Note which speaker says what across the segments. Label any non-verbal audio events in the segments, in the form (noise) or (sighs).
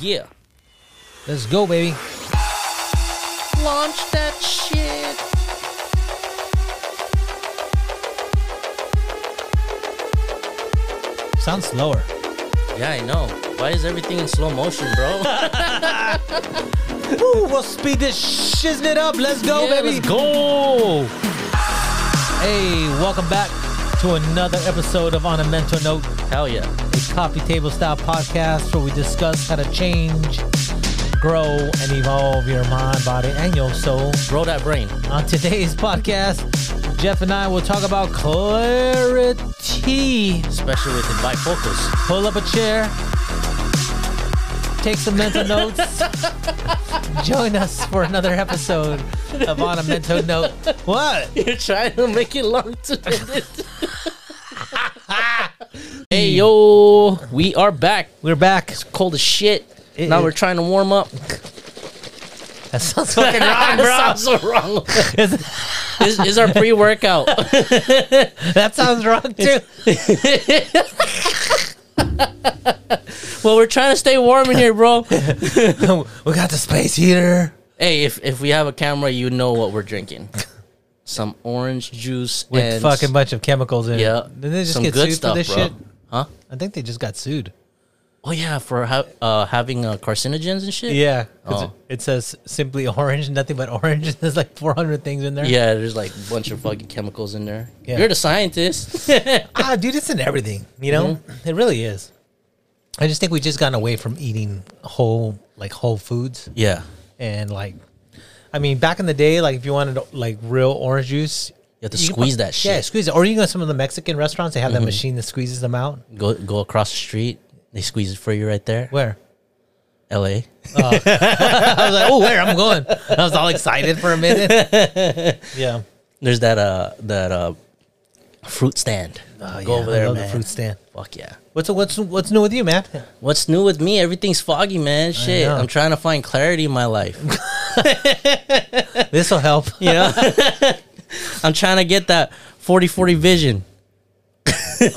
Speaker 1: Yeah.
Speaker 2: Let's go, baby.
Speaker 1: Launch that shit.
Speaker 2: Sounds slower.
Speaker 1: Yeah, I know. Why is everything in slow motion, bro? (laughs) (laughs)
Speaker 2: Woo, we'll speed this shiznit up. Let's go,
Speaker 1: Yeah,
Speaker 2: baby.
Speaker 1: let's go.
Speaker 2: Hey, welcome back to another episode of On a Mental Note,
Speaker 1: Hell yeah.
Speaker 2: Coffee table style podcast where we discuss how to change, grow, and evolve your mind, body, and your soul.
Speaker 1: Grow that brain.
Speaker 2: On today's podcast, Jeff and I will talk about clarity.
Speaker 1: Especially with the bifocals.
Speaker 2: Pull up a chair, take some mental notes. (laughs) Join us for another episode of On a Mental Note. What?
Speaker 1: You're trying to make it long to Hey yo, we are back.
Speaker 2: We're back.
Speaker 1: It's cold as shit.
Speaker 2: It
Speaker 1: now
Speaker 2: is-
Speaker 1: we're trying to warm up.
Speaker 2: That sounds (laughs) fucking wrong, bro.
Speaker 1: That sounds so wrong. (laughs)
Speaker 2: Is-
Speaker 1: is, our pre-workout. (laughs)
Speaker 2: that sounds wrong too.
Speaker 1: well, we're trying to stay warm in here, bro.
Speaker 2: we got the space heater
Speaker 1: Hey, if if we have a camera, you know what we're drinking. Some orange juice
Speaker 2: with
Speaker 1: and
Speaker 2: fucking bunch of chemicals in
Speaker 1: yeah,
Speaker 2: it. Didn't they just
Speaker 1: some
Speaker 2: get
Speaker 1: good
Speaker 2: sued
Speaker 1: stuff,
Speaker 2: for this
Speaker 1: bro.
Speaker 2: shit?
Speaker 1: Huh?
Speaker 2: I think they just got sued.
Speaker 1: Oh yeah, for ha- uh, having uh, carcinogens and shit.
Speaker 2: Yeah, 'cause
Speaker 1: Oh.
Speaker 2: it, it says simply orange, (laughs) nothing but orange. There's like 400 things in there.
Speaker 1: Yeah, there's like a bunch of fucking chemicals in there.
Speaker 2: Yeah.
Speaker 1: You're the scientist. (laughs)
Speaker 2: Ah, dude, it's in everything. You know,
Speaker 1: Mm-hmm.
Speaker 2: it really is. I just think we just gotten away from eating whole, like whole foods,
Speaker 1: yeah.
Speaker 2: and like, I mean, back in the day, like if you wanted like real orange juice,
Speaker 1: You have to
Speaker 2: you
Speaker 1: squeeze
Speaker 2: pu-
Speaker 1: that
Speaker 2: Yeah,
Speaker 1: shit.
Speaker 2: squeeze it. Or you go to some of the Mexican restaurants, they have that
Speaker 1: Mm-hmm.
Speaker 2: machine that squeezes them out.
Speaker 1: Go go across the street. They squeeze it for you right there.
Speaker 2: Where?
Speaker 1: L.A. (laughs)
Speaker 2: I was like, oh, where I'm going. I was all excited for a minute. (laughs) Yeah.
Speaker 1: There's that uh that uh fruit stand.
Speaker 2: Oh,
Speaker 1: go
Speaker 2: yeah,
Speaker 1: over
Speaker 2: I
Speaker 1: there,
Speaker 2: love
Speaker 1: man.
Speaker 2: the fruit stand.
Speaker 1: Fuck yeah.
Speaker 2: What's what's what's new with you, man?
Speaker 1: What's new with me? Everything's foggy, man. Shit,
Speaker 2: know.
Speaker 1: I'm trying to find clarity in my life. (laughs)
Speaker 2: This will help.
Speaker 1: You know, I'm trying to get that 40-40 vision.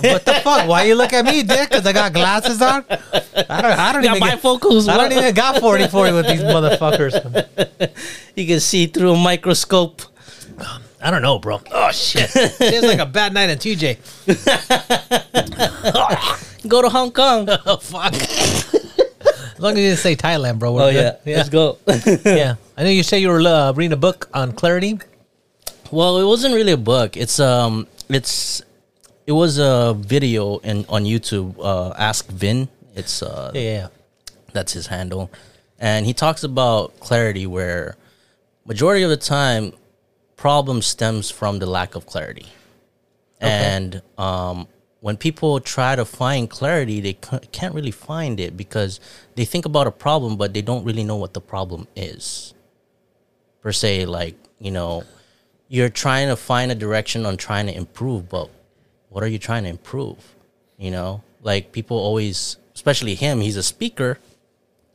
Speaker 2: what the fuck? Why you look at me, dick? Because I got glasses on. I don't. I don't
Speaker 1: Got
Speaker 2: even. Get,
Speaker 1: bifocals.
Speaker 2: I don't even got 40 40 with these motherfuckers. (laughs)
Speaker 1: You can see through a microscope.
Speaker 2: I don't know, bro. Oh shit! It's like a bad night at TJ. (laughs)
Speaker 1: Go to Hong Kong. (laughs)
Speaker 2: Oh fuck! As long as you didn't say Thailand, bro.
Speaker 1: Oh yeah,
Speaker 2: good.
Speaker 1: let's go.
Speaker 2: yeah. I know you say you were uh, reading a book on clarity.
Speaker 1: Well, it wasn't really a book. It's um, it's it was a video in on YouTube. Uh, Ask Vin. It's uh,
Speaker 2: Yeah, yeah.
Speaker 1: that's his handle, and he talks about clarity, where majority of the time, problem stems from the lack of clarity, and um, when people try to find clarity, they can't really find it because they think about a problem, but they don't really know what the problem is. Per se, like you know, you're trying to find a direction on trying to improve, but what are you trying to improve? You know, like people always, especially him, he's a speaker.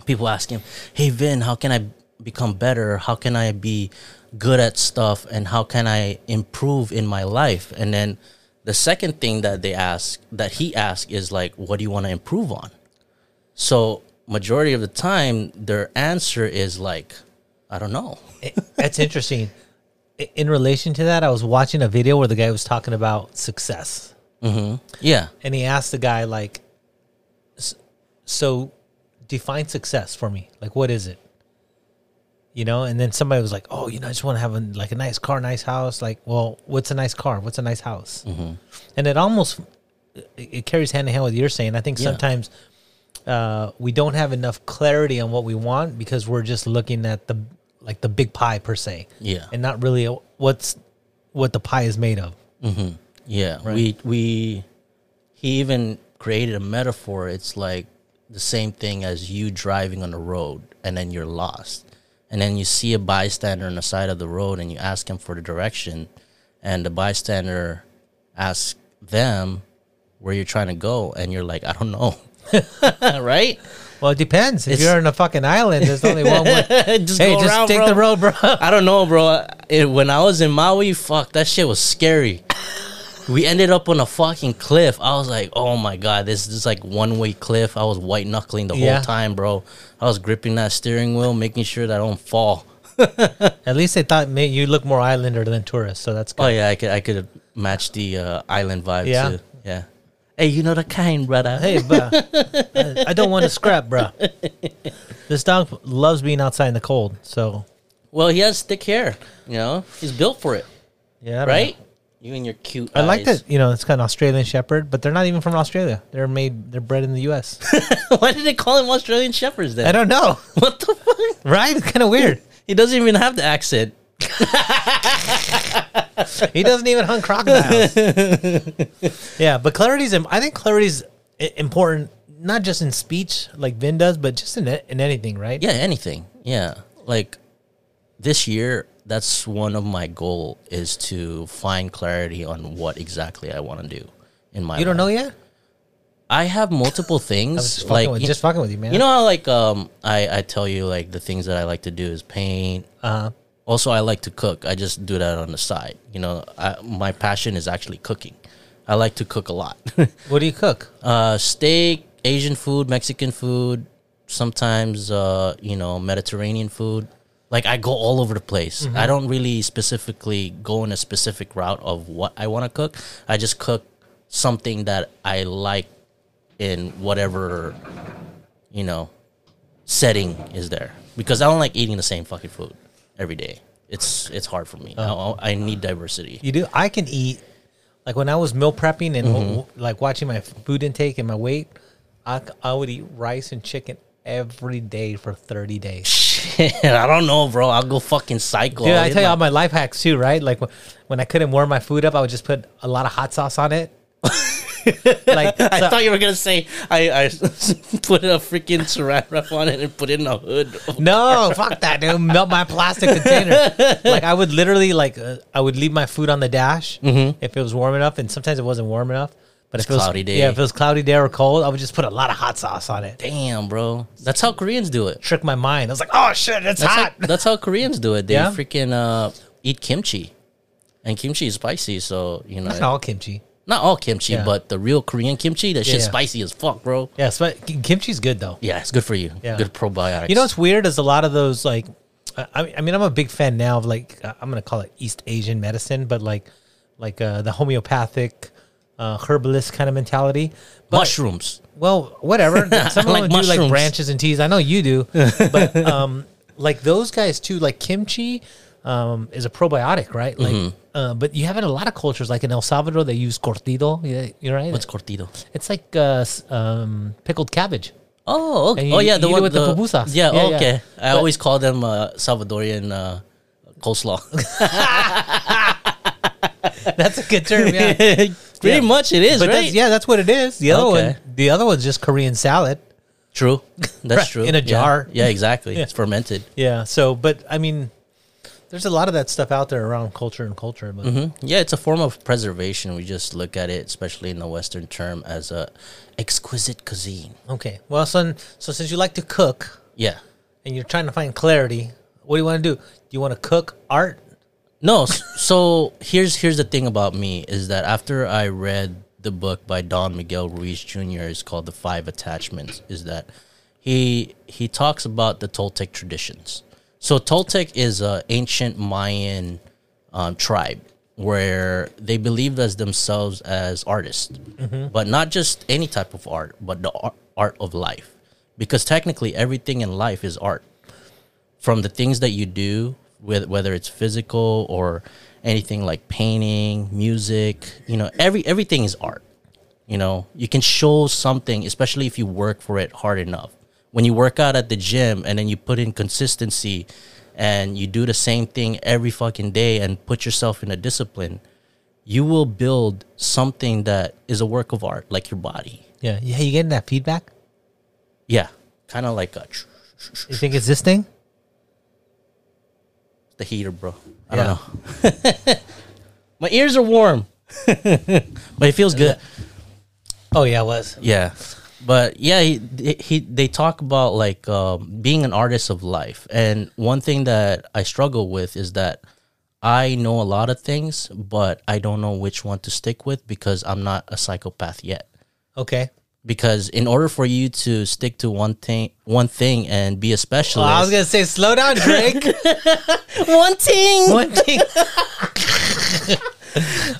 Speaker 1: People ask him, "Hey Vin, how can I become better? How can I be good at stuff? And how can I improve in my life?" And then the second thing that they ask, that he asks, is like, "What do you want to improve on?" So majority of the time, their answer is like, "I don't know."
Speaker 2: That's interesting. In relation to that, I was watching a video where the guy was talking about success.
Speaker 1: Yeah,
Speaker 2: and he asked the guy like so define success for me. Like what is it? You know? And then somebody was like oh you know i just want to have a like a nice car nice house. Like well what's a nice car? What's a nice house? And it almost it, it carries hand in hand with what you're saying. I think
Speaker 1: Yeah.
Speaker 2: sometimes uh, we don't have enough clarity on what we want because we're just looking at the like the big pie per se
Speaker 1: Yeah.
Speaker 2: and not really what's what the pie is made of mm-hmm.
Speaker 1: Yeah, we we he even created a metaphor. It's like the same thing as you driving on the road and then you're lost. And then you see a bystander on the side of the road and you ask him for the direction and the bystander asks them where you're trying to go and you're like, I don't know. (laughs) right?
Speaker 2: Well it depends if
Speaker 1: It's-
Speaker 2: you're on a fucking island there's only one way (laughs)
Speaker 1: just
Speaker 2: hey, just
Speaker 1: around,
Speaker 2: take
Speaker 1: bro.
Speaker 2: the road, bro. (laughs)
Speaker 1: I don't know, bro. It, when I was in Maui, fuck, that shit was scary. we ended up on a fucking cliff. I was like, oh my god, this is like one way cliff. I was white knuckling the
Speaker 2: Yeah.
Speaker 1: whole time, bro. I was gripping that steering wheel, making sure that I don't fall. (laughs)
Speaker 2: At least they thought you look more islander than tourist, so that's good.
Speaker 1: Oh yeah, I could I could match the uh, island vibe
Speaker 2: Yeah?
Speaker 1: too. Yeah. Hey, you know the kind, brother.
Speaker 2: Hey, bro. I, (laughs) I don't want to scrap, bro. This dog loves being outside in the cold, so
Speaker 1: Well, he has thick hair. You know, he's built for it,
Speaker 2: yeah, I don't
Speaker 1: right? You and your cute.
Speaker 2: know. I like that. You know, it's kind of Australian Shepherd, but they're not even from Australia. They're made. They're bred in the U.S. (laughs)
Speaker 1: Why did they call him Australian Shepherds then?
Speaker 2: I don't know, (laughs)
Speaker 1: What the fuck?
Speaker 2: right? It's kind of weird.
Speaker 1: He doesn't even have the accent. (laughs)
Speaker 2: He doesn't even hunt crocodiles. (laughs) yeah, but clarity's. I think clarity's important, not just in speech like Vin does, but just in in anything, right?
Speaker 1: Yeah, anything. Yeah, like this year, that's one of my goal is to find clarity on what exactly I want to do in my.
Speaker 2: You don't
Speaker 1: life.
Speaker 2: know yet.
Speaker 1: I have multiple (sighs) things.
Speaker 2: just fucking,
Speaker 1: like
Speaker 2: with,
Speaker 1: you-
Speaker 2: just fucking with you, man.
Speaker 1: you know how like um I I tell you like the things that I like to do is paint.
Speaker 2: uh,
Speaker 1: Also, I like to cook. I just do that on the side. You know, I, my passion is actually cooking. I like to cook a lot. (laughs)
Speaker 2: what do you cook?
Speaker 1: uh, steak, Asian food, Mexican food, sometimes uh, you know Mediterranean food. Like I go all over the place. I don't really specifically go in a specific route of what I want to cook. I just cook something that I like in whatever you know setting is there because I don't like eating the same fucking food every day. It's it's hard for me. I, I need diversity.
Speaker 2: You do. I can eat. Like when I was meal prepping and
Speaker 1: Mm-hmm.
Speaker 2: like watching my food intake and my weight, I, I would eat rice and chicken every day for 30 days.
Speaker 1: Shit, I don't know, bro. I'll go fucking cycle.
Speaker 2: Dude,
Speaker 1: I'll
Speaker 2: I tell you
Speaker 1: my-
Speaker 2: all my life hacks too, right? Like when I couldn't warm my food up, I would just put a lot of hot sauce on it. (laughs) (laughs) like
Speaker 1: I
Speaker 2: so-
Speaker 1: thought you were gonna say I, I (laughs) put a freaking saran wrap on it and put it in a hood.
Speaker 2: No, fuck that, dude. Melt my plastic container. Like I would literally like uh, I would leave my food on the dash if it was warm enough, and sometimes it wasn't warm enough. But if it was
Speaker 1: cloudy day.
Speaker 2: yeah, if it was cloudy day or cold, I would just put a lot of hot sauce on it.
Speaker 1: Damn, bro. That's how Koreans do it.
Speaker 2: Trick my mind. I was like, oh shit, it's
Speaker 1: That's
Speaker 2: hot.
Speaker 1: how, that's how Koreans do it. They
Speaker 2: Yeah?
Speaker 1: freaking uh, eat kimchi, and kimchi is spicy. So you know,
Speaker 2: Not all kimchi.
Speaker 1: Not all kimchi,
Speaker 2: Yeah.
Speaker 1: but the real Korean kimchi, that shit
Speaker 2: yeah.
Speaker 1: spicy as fuck, bro.
Speaker 2: Yeah, sp- kimchi's good though.
Speaker 1: Yeah, it's good for you.
Speaker 2: Yeah.
Speaker 1: Good probiotics.
Speaker 2: You know what's weird is a lot of those like, I, I mean, I'm a big fan now of like uh, I'm gonna call it East Asian medicine, but like, like uh, the homeopathic, uh, herbalist kind of mentality. But,
Speaker 1: mushrooms.
Speaker 2: Well, whatever. (laughs) Some of
Speaker 1: like
Speaker 2: them do like
Speaker 1: mushrooms.
Speaker 2: branches and teas. I know you do, (laughs) but um, like those guys too. Like kimchi um, is a probiotic, right? Like,
Speaker 1: Mm-hmm.
Speaker 2: uh, but you have it in a lot of cultures. Like in El Salvador, they use curtido. Yeah, you're right.
Speaker 1: What's curtido?
Speaker 2: It's like uh, um, pickled cabbage.
Speaker 1: Oh, okay.
Speaker 2: You
Speaker 1: oh yeah, the one
Speaker 2: with the pupusas.
Speaker 1: Yeah,
Speaker 2: Yeah, yeah.
Speaker 1: okay. I
Speaker 2: But-
Speaker 1: always call them uh, Salvadorian uh, coleslaw. (laughs)
Speaker 2: That's a good term. Yeah. (laughs)
Speaker 1: Pretty
Speaker 2: Yeah.
Speaker 1: much it is,
Speaker 2: But
Speaker 1: right?
Speaker 2: that's, yeah, that's what it is. The other
Speaker 1: Okay.
Speaker 2: one, the other one's just Korean salad.
Speaker 1: True. (laughs) That's true.
Speaker 2: in a
Speaker 1: Yeah.
Speaker 2: jar.
Speaker 1: Yeah, exactly.
Speaker 2: Yeah.
Speaker 1: It's fermented.
Speaker 2: Yeah. So, but I mean, there's a lot of that stuff out there around culture and culture. But
Speaker 1: hmm Yeah, it's a form of preservation. We just look at it, especially in the Western term, as a exquisite cuisine.
Speaker 2: okay. Well, son, so since you like to cook
Speaker 1: Yeah.
Speaker 2: and you're trying to find clarity, what do you want to do? Do you want to cook art?
Speaker 1: No, (laughs) so here's here's the thing about me is that after I read the book by Don Miguel Ruiz Jr. is called The Five Attachments, is that he he talks about the Toltec traditions. So Toltec is a ancient Mayan um, tribe where they believed as themselves as artists, but not just any type of art, but the art of life, because technically everything in life is art. From the things that you do whether it's physical or anything like painting music you know every everything is art. You know you can show something especially if you work for it hard enough when you work out at the gym and then you put in consistency and you do the same thing every fucking day and put yourself in a discipline you will build something that is a work of art like your body
Speaker 2: Yeah. Yeah. You getting that feedback?
Speaker 1: yeah kind of like a
Speaker 2: You think it's this thing?
Speaker 1: the heater, bro. I
Speaker 2: Yeah.
Speaker 1: don't know. (laughs) My ears are warm, (laughs) but it feels good.
Speaker 2: Oh yeah, it was.
Speaker 1: Yeah, but yeah, he, he they talk about like um, being an artist of life, and one thing that I struggle with is that I know a lot of things, but I don't know which one to stick with because I'm not a psychopath yet.
Speaker 2: Okay.
Speaker 1: Because in order for you to stick to one thing, one thing, and be a specialist,
Speaker 2: Well, I was gonna say, slow down, Drake. (laughs)
Speaker 1: one thing,
Speaker 2: One thing. (laughs)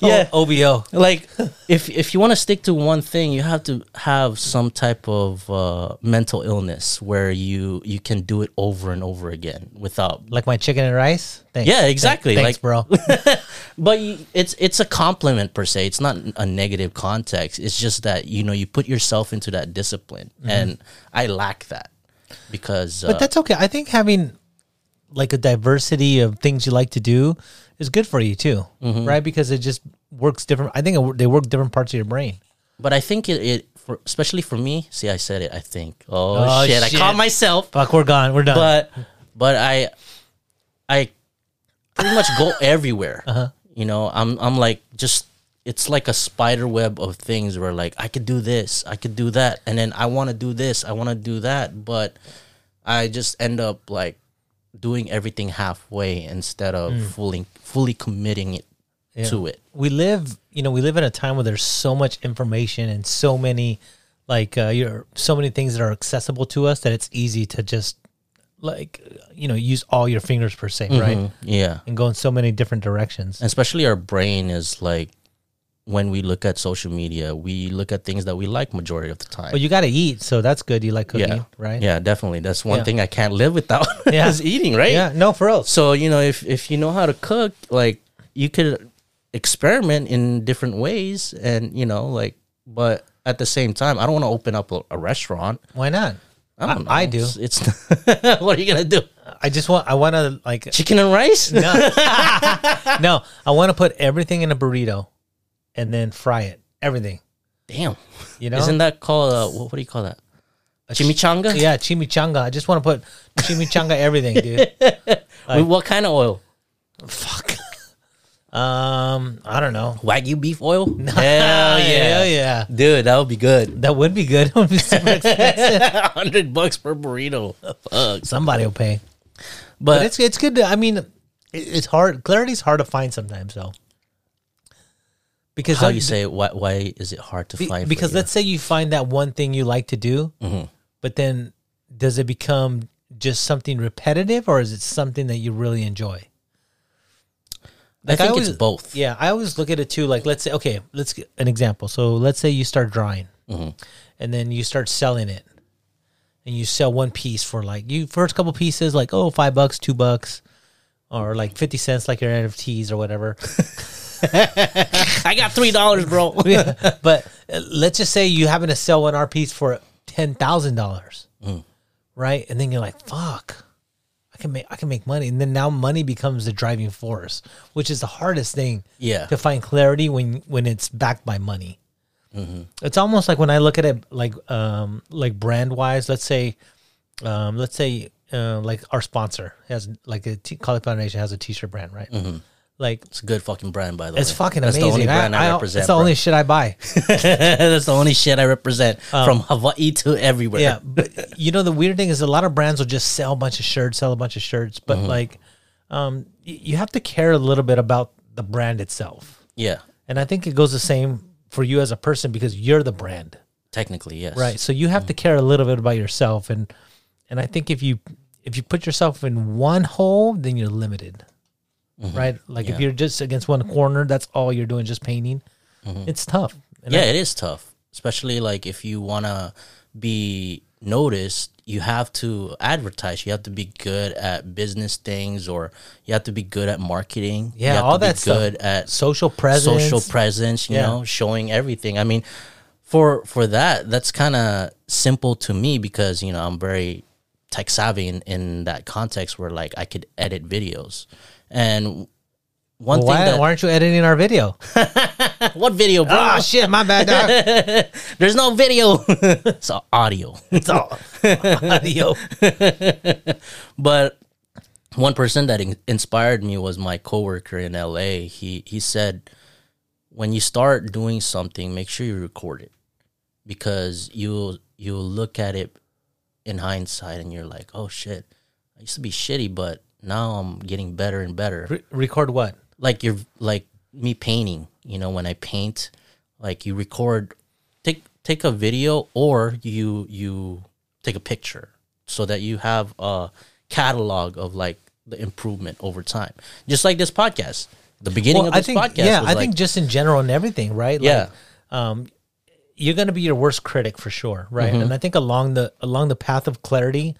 Speaker 1: Yeah.
Speaker 2: Oh, OBO.
Speaker 1: like if if you want to stick to one thing you have to have some type of uh, mental illness where you you can do it over and over again without
Speaker 2: Like my chicken and rice. Thanks.
Speaker 1: Yeah, exactly.
Speaker 2: Thanks,
Speaker 1: Like-
Speaker 2: bro. (laughs)
Speaker 1: but you, it's it's a compliment per se it's not a negative context it's just that you know you put yourself into that discipline and i lack that because uh,
Speaker 2: But that's okay. I think having like a diversity of things you like to do is good for you too,
Speaker 1: Mm-hmm.
Speaker 2: right? Because it just works different. I think it, they work different parts of your brain.
Speaker 1: but i think it, it for, especially for me see i said it i think oh,
Speaker 2: Oh,
Speaker 1: shit, i caught myself
Speaker 2: Fuck, we're gone. We're done.
Speaker 1: but but I I pretty much go (laughs) everywhere. You know, I'm I'm like just it's like a spider web of things where like I could do this, I could do that, and then I want to do this, I want to do that, but I just end up like doing everything halfway instead of fully fully committing it to it.
Speaker 2: we live, you know, we live in a time where there's so much information and so many, like, uh, you're so many things that are accessible to us that it's easy to just, like, you know, use all your fingers per se, right?
Speaker 1: Mm, Yeah.
Speaker 2: And go in so many different directions.
Speaker 1: especially our brain is like when we look at social media we look at things that we like majority of the time
Speaker 2: But you got to eat, so that's good. You like cooking,
Speaker 1: yeah
Speaker 2: right?
Speaker 1: yeah definitely that's one
Speaker 2: Yeah.
Speaker 1: thing i can't live without (laughs)
Speaker 2: Yeah.
Speaker 1: is eating right
Speaker 2: Yeah, no, for real.
Speaker 1: so you know if if you know how to cook like you could experiment in different ways and you know like but at the same time i don't want to open up a, a restaurant
Speaker 2: Why not?
Speaker 1: i don't know
Speaker 2: I do.
Speaker 1: it's, it's (laughs) what are you gonna do
Speaker 2: I just want, I want to, like,
Speaker 1: chicken and rice
Speaker 2: no, (laughs) no I want to put everything in a burrito and then fry it. Everything.
Speaker 1: damn
Speaker 2: You know?
Speaker 1: isn't that called uh, what, what do you call that chimichanga
Speaker 2: Yeah, chimichanga. I just want to put chimichanga everything, dude. (laughs)
Speaker 1: With what kind of oil
Speaker 2: Fuck. Um, I don't know.
Speaker 1: Wagyu beef oil? (laughs) Hell
Speaker 2: Hell
Speaker 1: yeah.
Speaker 2: yeah.
Speaker 1: Dude, that would be good. (laughs)
Speaker 2: That would be good. It would be super expensive.
Speaker 1: 100 bucks per burrito. Fuck.
Speaker 2: Somebody will pay.
Speaker 1: But,
Speaker 2: But it's it's good. To, I mean, it, it's hard. Clarity's hard to find sometimes, though. Because
Speaker 1: how you say, why, why is it hard to
Speaker 2: be-
Speaker 1: find?
Speaker 2: because let's say you find that one thing you like to do,
Speaker 1: Mm-hmm.
Speaker 2: but then does it become just something repetitive, or is it something that you really enjoy?
Speaker 1: I think
Speaker 2: always-
Speaker 1: it's both.
Speaker 2: Yeah, I always look at it too. Like, let's say, okay, let's get an example. So, let's say you start drawing,
Speaker 1: Mm-hmm.
Speaker 2: and then you start selling it, and you sell one piece for like you first couple pieces, like oh five bucks, two bucks, or like fifty cents, like your NFTs or whatever. (laughs) (laughs)
Speaker 1: I got $3, bro. (laughs)
Speaker 2: but uh, let's just say you happen to sell one art piece for ten thousand dollars,
Speaker 1: Mm.
Speaker 2: right? And then you're like, "Fuck, I can make I can make money." And then now money becomes the driving force, which is the hardest thing.
Speaker 1: Yeah.
Speaker 2: to find clarity when when it's backed by money.
Speaker 1: Mm-hmm.
Speaker 2: It's almost like when I look at it, like um like brand wise. Let's say, um let's say uh, like our sponsor has like a T- College Foundation has a T-shirt brand, right? Like
Speaker 1: It's a good fucking brand, by the
Speaker 2: it's
Speaker 1: way.
Speaker 2: It's fucking
Speaker 1: That's
Speaker 2: amazing.
Speaker 1: the only brand I,
Speaker 2: I,
Speaker 1: represent.
Speaker 2: It's the
Speaker 1: bro.
Speaker 2: only shit I buy. (laughs)
Speaker 1: That's the only shit I represent from Hawaii to everywhere.
Speaker 2: Yeah, but you know the weird thing is a lot of brands will just sell a bunch of shirts, sell a bunch of shirts, but
Speaker 1: Mm-hmm.
Speaker 2: like, um, y- you have to care a little bit about the brand itself,
Speaker 1: Yeah.
Speaker 2: and I think it goes the same for you as a person because you're the brand,
Speaker 1: Technically, yes.
Speaker 2: right? So you have to care a little bit about yourself, and and I think if you if you put yourself in one hole, then you're limited, right? Like if
Speaker 1: Mm-hmm.
Speaker 2: You're just against one corner, that's all you're doing, just painting. It's tough. And
Speaker 1: Mm-hmm. yeah,
Speaker 2: I-
Speaker 1: it is tough, especially like if you want to be noticed, you have to advertise. You have to be good at business things, or you have to be good at marketing. you
Speaker 2: Yeah,
Speaker 1: have
Speaker 2: all
Speaker 1: to be
Speaker 2: that
Speaker 1: good at
Speaker 2: social presence,
Speaker 1: social presence. You
Speaker 2: Yeah.
Speaker 1: know, showing everything. I mean, for for that, that's kind of simple to me because you know I'm very tech savvy in, in that context where like I could edit videos, and one
Speaker 2: Well, why,
Speaker 1: thing that
Speaker 2: why aren't you editing our video? (laughs)
Speaker 1: what video, bro?
Speaker 2: oh shit, my bad, dog. (laughs)
Speaker 1: There's no video. (laughs) it's all audio.
Speaker 2: It's all audio.
Speaker 1: But one person that in- inspired me was my coworker in LA. He he said, when you start doing something, make sure you record it because you'll you'll look at it in hindsight and you're like, oh shit, I used to be shitty, but now I'm getting better and better.
Speaker 2: Re- record what?
Speaker 1: like you're like me painting you know when i paint like you record take take a video or you you take a picture so that you have a catalog of like the improvement over time just like this podcast the beginning of
Speaker 2: I think
Speaker 1: podcast
Speaker 2: yeah, I
Speaker 1: like,
Speaker 2: think just in general and everything, right?
Speaker 1: Yeah.
Speaker 2: Like, um, you're gonna be your worst critic for sure, right?
Speaker 1: Mm-hmm.
Speaker 2: And I think along the along the path of clarity,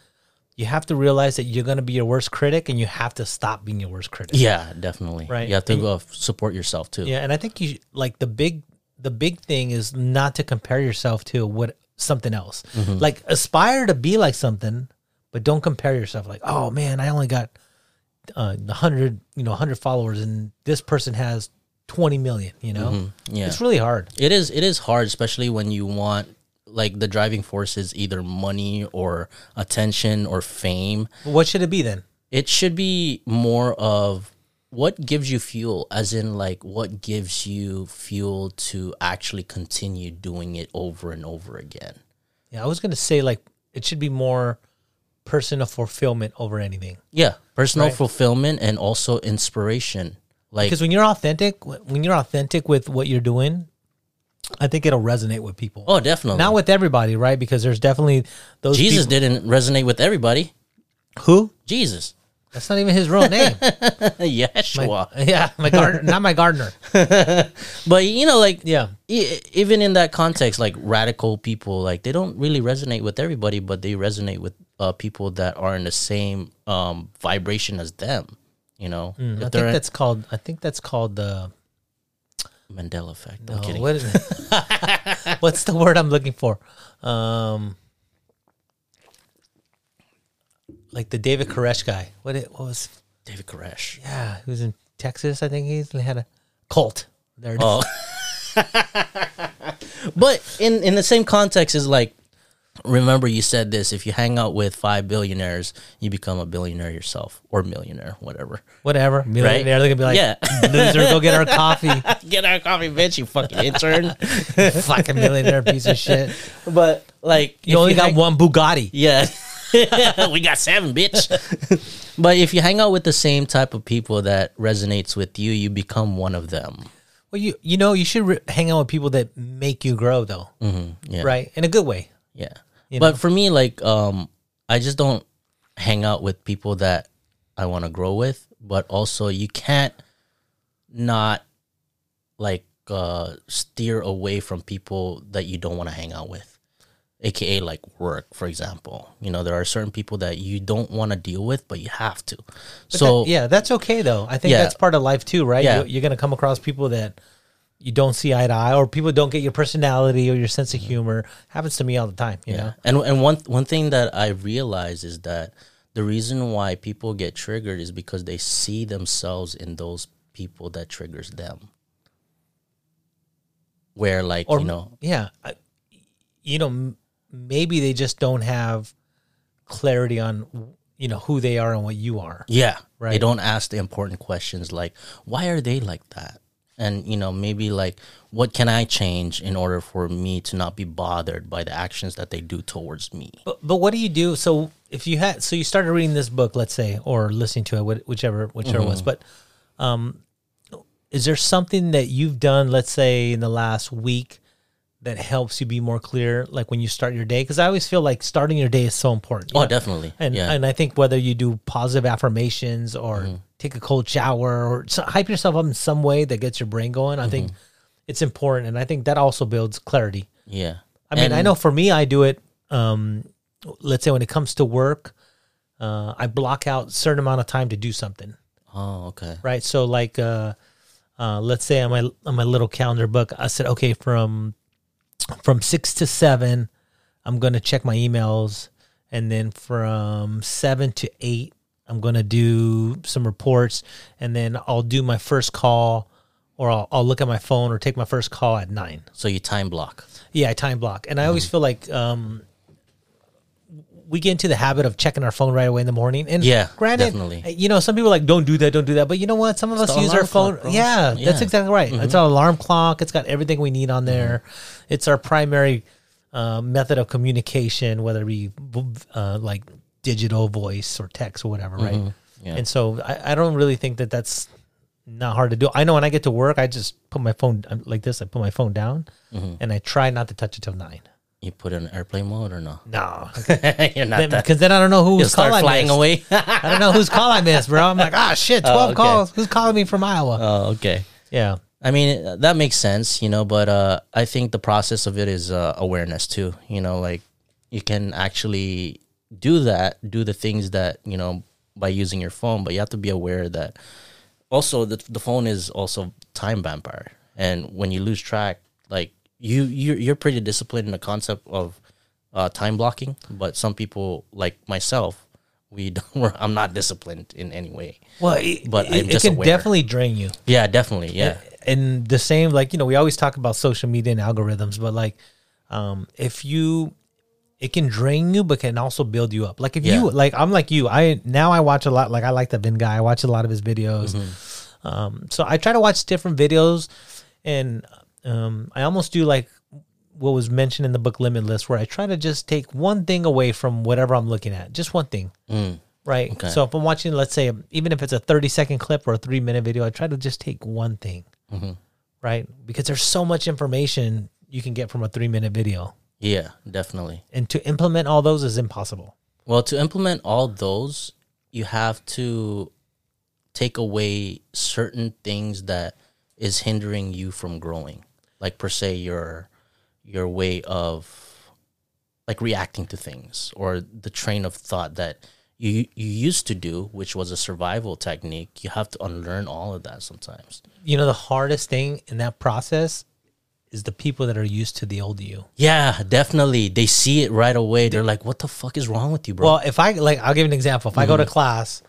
Speaker 2: you have to realize that you're gonna be your worst critic, and you have to stop being your worst critic.
Speaker 1: yeah definitely
Speaker 2: Right.
Speaker 1: you have to go support yourself too
Speaker 2: Yeah, and I think you like the big the big thing is not to compare yourself to what something else.
Speaker 1: Mm-hmm.
Speaker 2: Like aspire to be like something, but don't compare yourself. Like, oh man, I only got uh, hundred, you know, hundred followers, and this person has twenty million. You know,
Speaker 1: Mm-hmm. yeah
Speaker 2: it's really hard.
Speaker 1: It is it is hard, especially when you want like the driving force is either money or attention or fame.
Speaker 2: What should it be then?
Speaker 1: It should be more of what gives you fuel, as in like what gives you fuel to actually continue doing it over and over again.
Speaker 2: Yeah, I was gonna say like it should be more personal fulfillment over anything.
Speaker 1: Yeah, personal
Speaker 2: Right.
Speaker 1: fulfillment and also inspiration. Like
Speaker 2: Because when you're authentic, when you're authentic with what you're doing, I think it'll resonate with people.
Speaker 1: oh, definitely.
Speaker 2: Not with everybody, right? Because there's definitely those
Speaker 1: Jesus
Speaker 2: people-
Speaker 1: didn't resonate with everybody.
Speaker 2: who
Speaker 1: Jesus,
Speaker 2: that's not even his real name. (laughs)
Speaker 1: Yeshua.
Speaker 2: yeah, my gardener, not my gardener. (laughs)
Speaker 1: But you know, like
Speaker 2: Yeah,
Speaker 1: e- even in that context, like radical people, like they don't really resonate with everybody, but they resonate with uh, people that are in the same um, vibration as them. You know,
Speaker 2: Mm, I think
Speaker 1: they're
Speaker 2: that's called. I think that's called the.
Speaker 1: Mandela effect. I'm
Speaker 2: oh,
Speaker 1: kidding.
Speaker 2: what is (laughs) what's the word I'm looking for? Um, like the David Koresh guy. What it what was?
Speaker 1: David Koresh.
Speaker 2: Yeah, he was in Texas. I think he's he had a cult. There it.
Speaker 1: Oh, (laughs) but in in the same context is like, remember you said this: if you hang out with five billionaires, you become a billionaire yourself or millionaire, whatever.
Speaker 2: Whatever. Millionaire. They're gonna be like,
Speaker 1: Yeah.
Speaker 2: loser, go get our (laughs) coffee.
Speaker 1: Get our coffee, bitch, you fucking intern. (laughs)
Speaker 2: Fucking millionaire piece of shit.
Speaker 1: but like,
Speaker 2: You only got
Speaker 1: hang-
Speaker 2: one Bugatti.
Speaker 1: Yeah. (laughs) we got seven, bitch. but if you hang out with the same type of people that resonates with you, you become one of them.
Speaker 2: Well, you you know you should re- hang out with people that make you grow, though, mm-hmm.
Speaker 1: Yeah.
Speaker 2: right? In a good way.
Speaker 1: Yeah.
Speaker 2: You
Speaker 1: but for me, like, um, I just don't hang out with people that I want to grow with. But also, you can't not like uh, steer away from people that you don't want to hang out with. AKA like work, for example. You know, there are certain people that you don't want to deal with, but you have to.
Speaker 2: But
Speaker 1: so
Speaker 2: that- yeah, that's okay though. I think
Speaker 1: Yeah.
Speaker 2: that's part of life too, right?
Speaker 1: Yeah.
Speaker 2: You, you're gonna come across people that you don't see eye to eye, or people don't get your personality or your sense of humor. Happens to me all the time. You know,
Speaker 1: And and one one thing that I realize is that the reason why people get triggered is because they see themselves in those people that triggers them. Where like
Speaker 2: or
Speaker 1: you know,
Speaker 2: yeah, I, you know, m- maybe they just don't have clarity on you know who they are and what you are.
Speaker 1: yeah,
Speaker 2: right They
Speaker 1: don't ask the important questions like why are they like that, and you know maybe like what can I change in order for me to not be bothered by the actions that they do towards me.
Speaker 2: But but what do you do? So if you had so you started reading this book, let's say, or listening to it, wh- whichever whichever it was,
Speaker 1: Mm-hmm.
Speaker 2: but um, is there something that you've done, let's say, in the last week that helps you be more clear, like when you start your day? Because I always feel like starting your day is so important.
Speaker 1: Oh,
Speaker 2: know?
Speaker 1: definitely.
Speaker 2: And
Speaker 1: yeah.
Speaker 2: and I think whether you do positive affirmations or
Speaker 1: Mm-hmm.
Speaker 2: Take a cold shower or so, hype yourself up in some way that gets your brain going, I think
Speaker 1: Mm-hmm.
Speaker 2: it's important, and I think that also builds clarity.
Speaker 1: yeah.
Speaker 2: I mean, I know for me, I do it. Um, let's say when it comes to work, uh, I block out certain amount of time to do something.
Speaker 1: Oh, okay.
Speaker 2: Right. So like, uh, uh, let's say on my on my little calendar book, I said, okay, from from six to seven, I'm gonna check my emails, and then from seven to eight, I'm gonna do some reports, and then I'll do my first call, or I'll, I'll look at my phone or take my first call at nine.
Speaker 1: So you time block.
Speaker 2: Yeah, I time block, and I
Speaker 1: Mm-hmm.
Speaker 2: always feel like um, we get into the habit of checking our phone right away in the morning. And
Speaker 1: Yeah,
Speaker 2: granted,
Speaker 1: definitely.
Speaker 2: you know, some people are like don't do that, don't do that. But you know what? Some of us use our phone.
Speaker 1: clock,
Speaker 2: yeah, that's
Speaker 1: Yeah. Mm-hmm.
Speaker 2: exactly right. It's our alarm clock. It's got everything we need on there. It's our primary uh, method of communication, whether be uh, like digital voice or text or whatever, right?
Speaker 1: Yeah.
Speaker 2: And so I, I don't really think that that's not hard to do. I know when I get to work, I just put my phone I'm like this. I put my phone down,
Speaker 1: Mm-hmm.
Speaker 2: and I try not to touch it till nine.
Speaker 1: You put it in airplane mode or no?
Speaker 2: No, (laughs)
Speaker 1: You're not that.
Speaker 2: because then I don't know
Speaker 1: You'll
Speaker 2: call I
Speaker 1: flying
Speaker 2: missed.
Speaker 1: away. (laughs)
Speaker 2: I don't know whose call I missed, bro. I'm like, ah, shit, (laughs) twelve
Speaker 1: okay.
Speaker 2: calls. Who's calling me from Iowa?
Speaker 1: oh, okay.
Speaker 2: yeah,
Speaker 1: I mean, that makes sense, you know, but uh, I think the process of it is uh, awareness too. You know, like you can actually do that, do the things that, you know, by using your phone, but you have to be aware that also the, the phone is also time vampire. And when you lose track, like you, you're, you're pretty disciplined in the concept of uh, time blocking, but some people like myself, we (laughs) don't, we're, I'm not disciplined in any way.
Speaker 2: well, it,
Speaker 1: But
Speaker 2: it,
Speaker 1: I'm
Speaker 2: it
Speaker 1: just
Speaker 2: can
Speaker 1: aware.
Speaker 2: definitely drain you.
Speaker 1: Yeah, definitely. Yeah.
Speaker 2: and the same like you know we always talk about social media and algorithms but like um if you it can drain you but can also build you up like if
Speaker 1: Yeah.
Speaker 2: you like i'm like you i now i watch a lot like i like the vin guy i watch a lot of his videos
Speaker 1: Mm-hmm.
Speaker 2: um so i try to watch different videos and um i almost do like what was mentioned in the book limitless where i try to just take one thing away from whatever i'm looking at just one thing
Speaker 1: Mm.
Speaker 2: right?
Speaker 1: Okay.
Speaker 2: So if I'm watching, let's say, even if it's a 30 second clip or a three minute video, I try to just take one thing,
Speaker 1: Mm-hmm.
Speaker 2: right? Because there's so much information you can get from a three minute video,
Speaker 1: Yeah, definitely.
Speaker 2: and to implement all those is impossible.
Speaker 1: Well, to implement all those, you have to take away certain things that is hindering you from growing. Like per se your your way of like reacting to things or the train of thought that you you used to do, which was a survival technique. You have to unlearn all of that sometimes.
Speaker 2: You know, the hardest thing in that process is the people that are used to the old you.
Speaker 1: Yeah, definitely. They see it right away. They're like, "What the fuck is wrong with you, bro?"
Speaker 2: Well, if I like, I'll give an example. If I
Speaker 1: Mm-hmm.
Speaker 2: go to class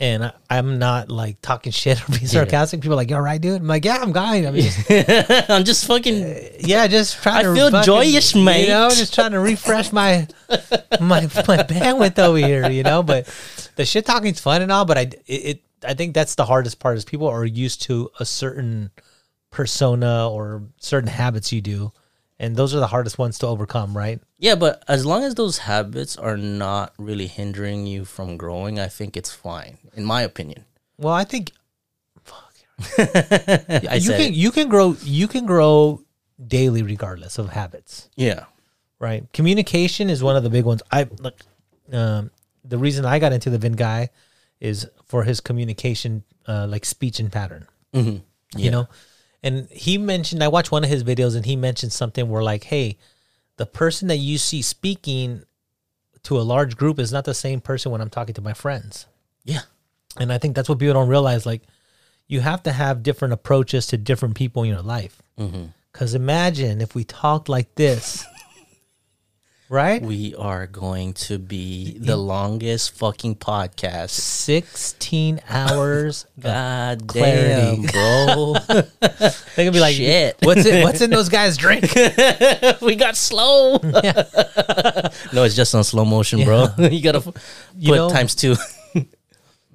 Speaker 2: and I, I'm not like talking shit or being sarcastic, people are like, "You all right, dude?" I'm like, "Yeah, I'm going. I'm just, (laughs)
Speaker 1: I'm just fucking
Speaker 2: yeah, just trying
Speaker 1: I
Speaker 2: to.
Speaker 1: feel joyous, mate.
Speaker 2: You know, just trying to refresh my my my bandwidth over here. You know, but the shit talking's fun and all, but I it, it I think that's the hardest part is people are used to a certain persona or certain habits you do, and those are the hardest ones to overcome, right?
Speaker 1: Yeah, but as long as those habits are not really hindering you from growing, I think it's fine, in my opinion.
Speaker 2: Well, I think fuck. (laughs)
Speaker 1: I
Speaker 2: you can
Speaker 1: it.
Speaker 2: you can grow you can grow daily regardless of habits,
Speaker 1: Yeah.
Speaker 2: right? Communication is one of the big ones. I look um, the reason I got into the Vin guy is for his communication, uh, like speech and pattern.
Speaker 1: Mhm.
Speaker 2: You know, and he mentioned I watched one of his videos and he mentioned something where like, hey, the person that you see speaking to a large group is not the same person when I'm talking to my friends.
Speaker 1: Yeah.
Speaker 2: And I think that's what people don't realize. Like, you have to have different approaches to different people in your life. Mm-hmm. Because imagine if we talked like this, right?
Speaker 1: We are going to be the longest fucking podcast.
Speaker 2: 16 hours. (laughs)
Speaker 1: God
Speaker 2: clarity.
Speaker 1: damn, bro. (laughs)
Speaker 2: They could be like,
Speaker 1: Shit.
Speaker 2: what's in, what's in those guys' drink? (laughs)
Speaker 1: we got slow. no, it's just on slow motion, bro. you gotta put
Speaker 2: You know-
Speaker 1: times two.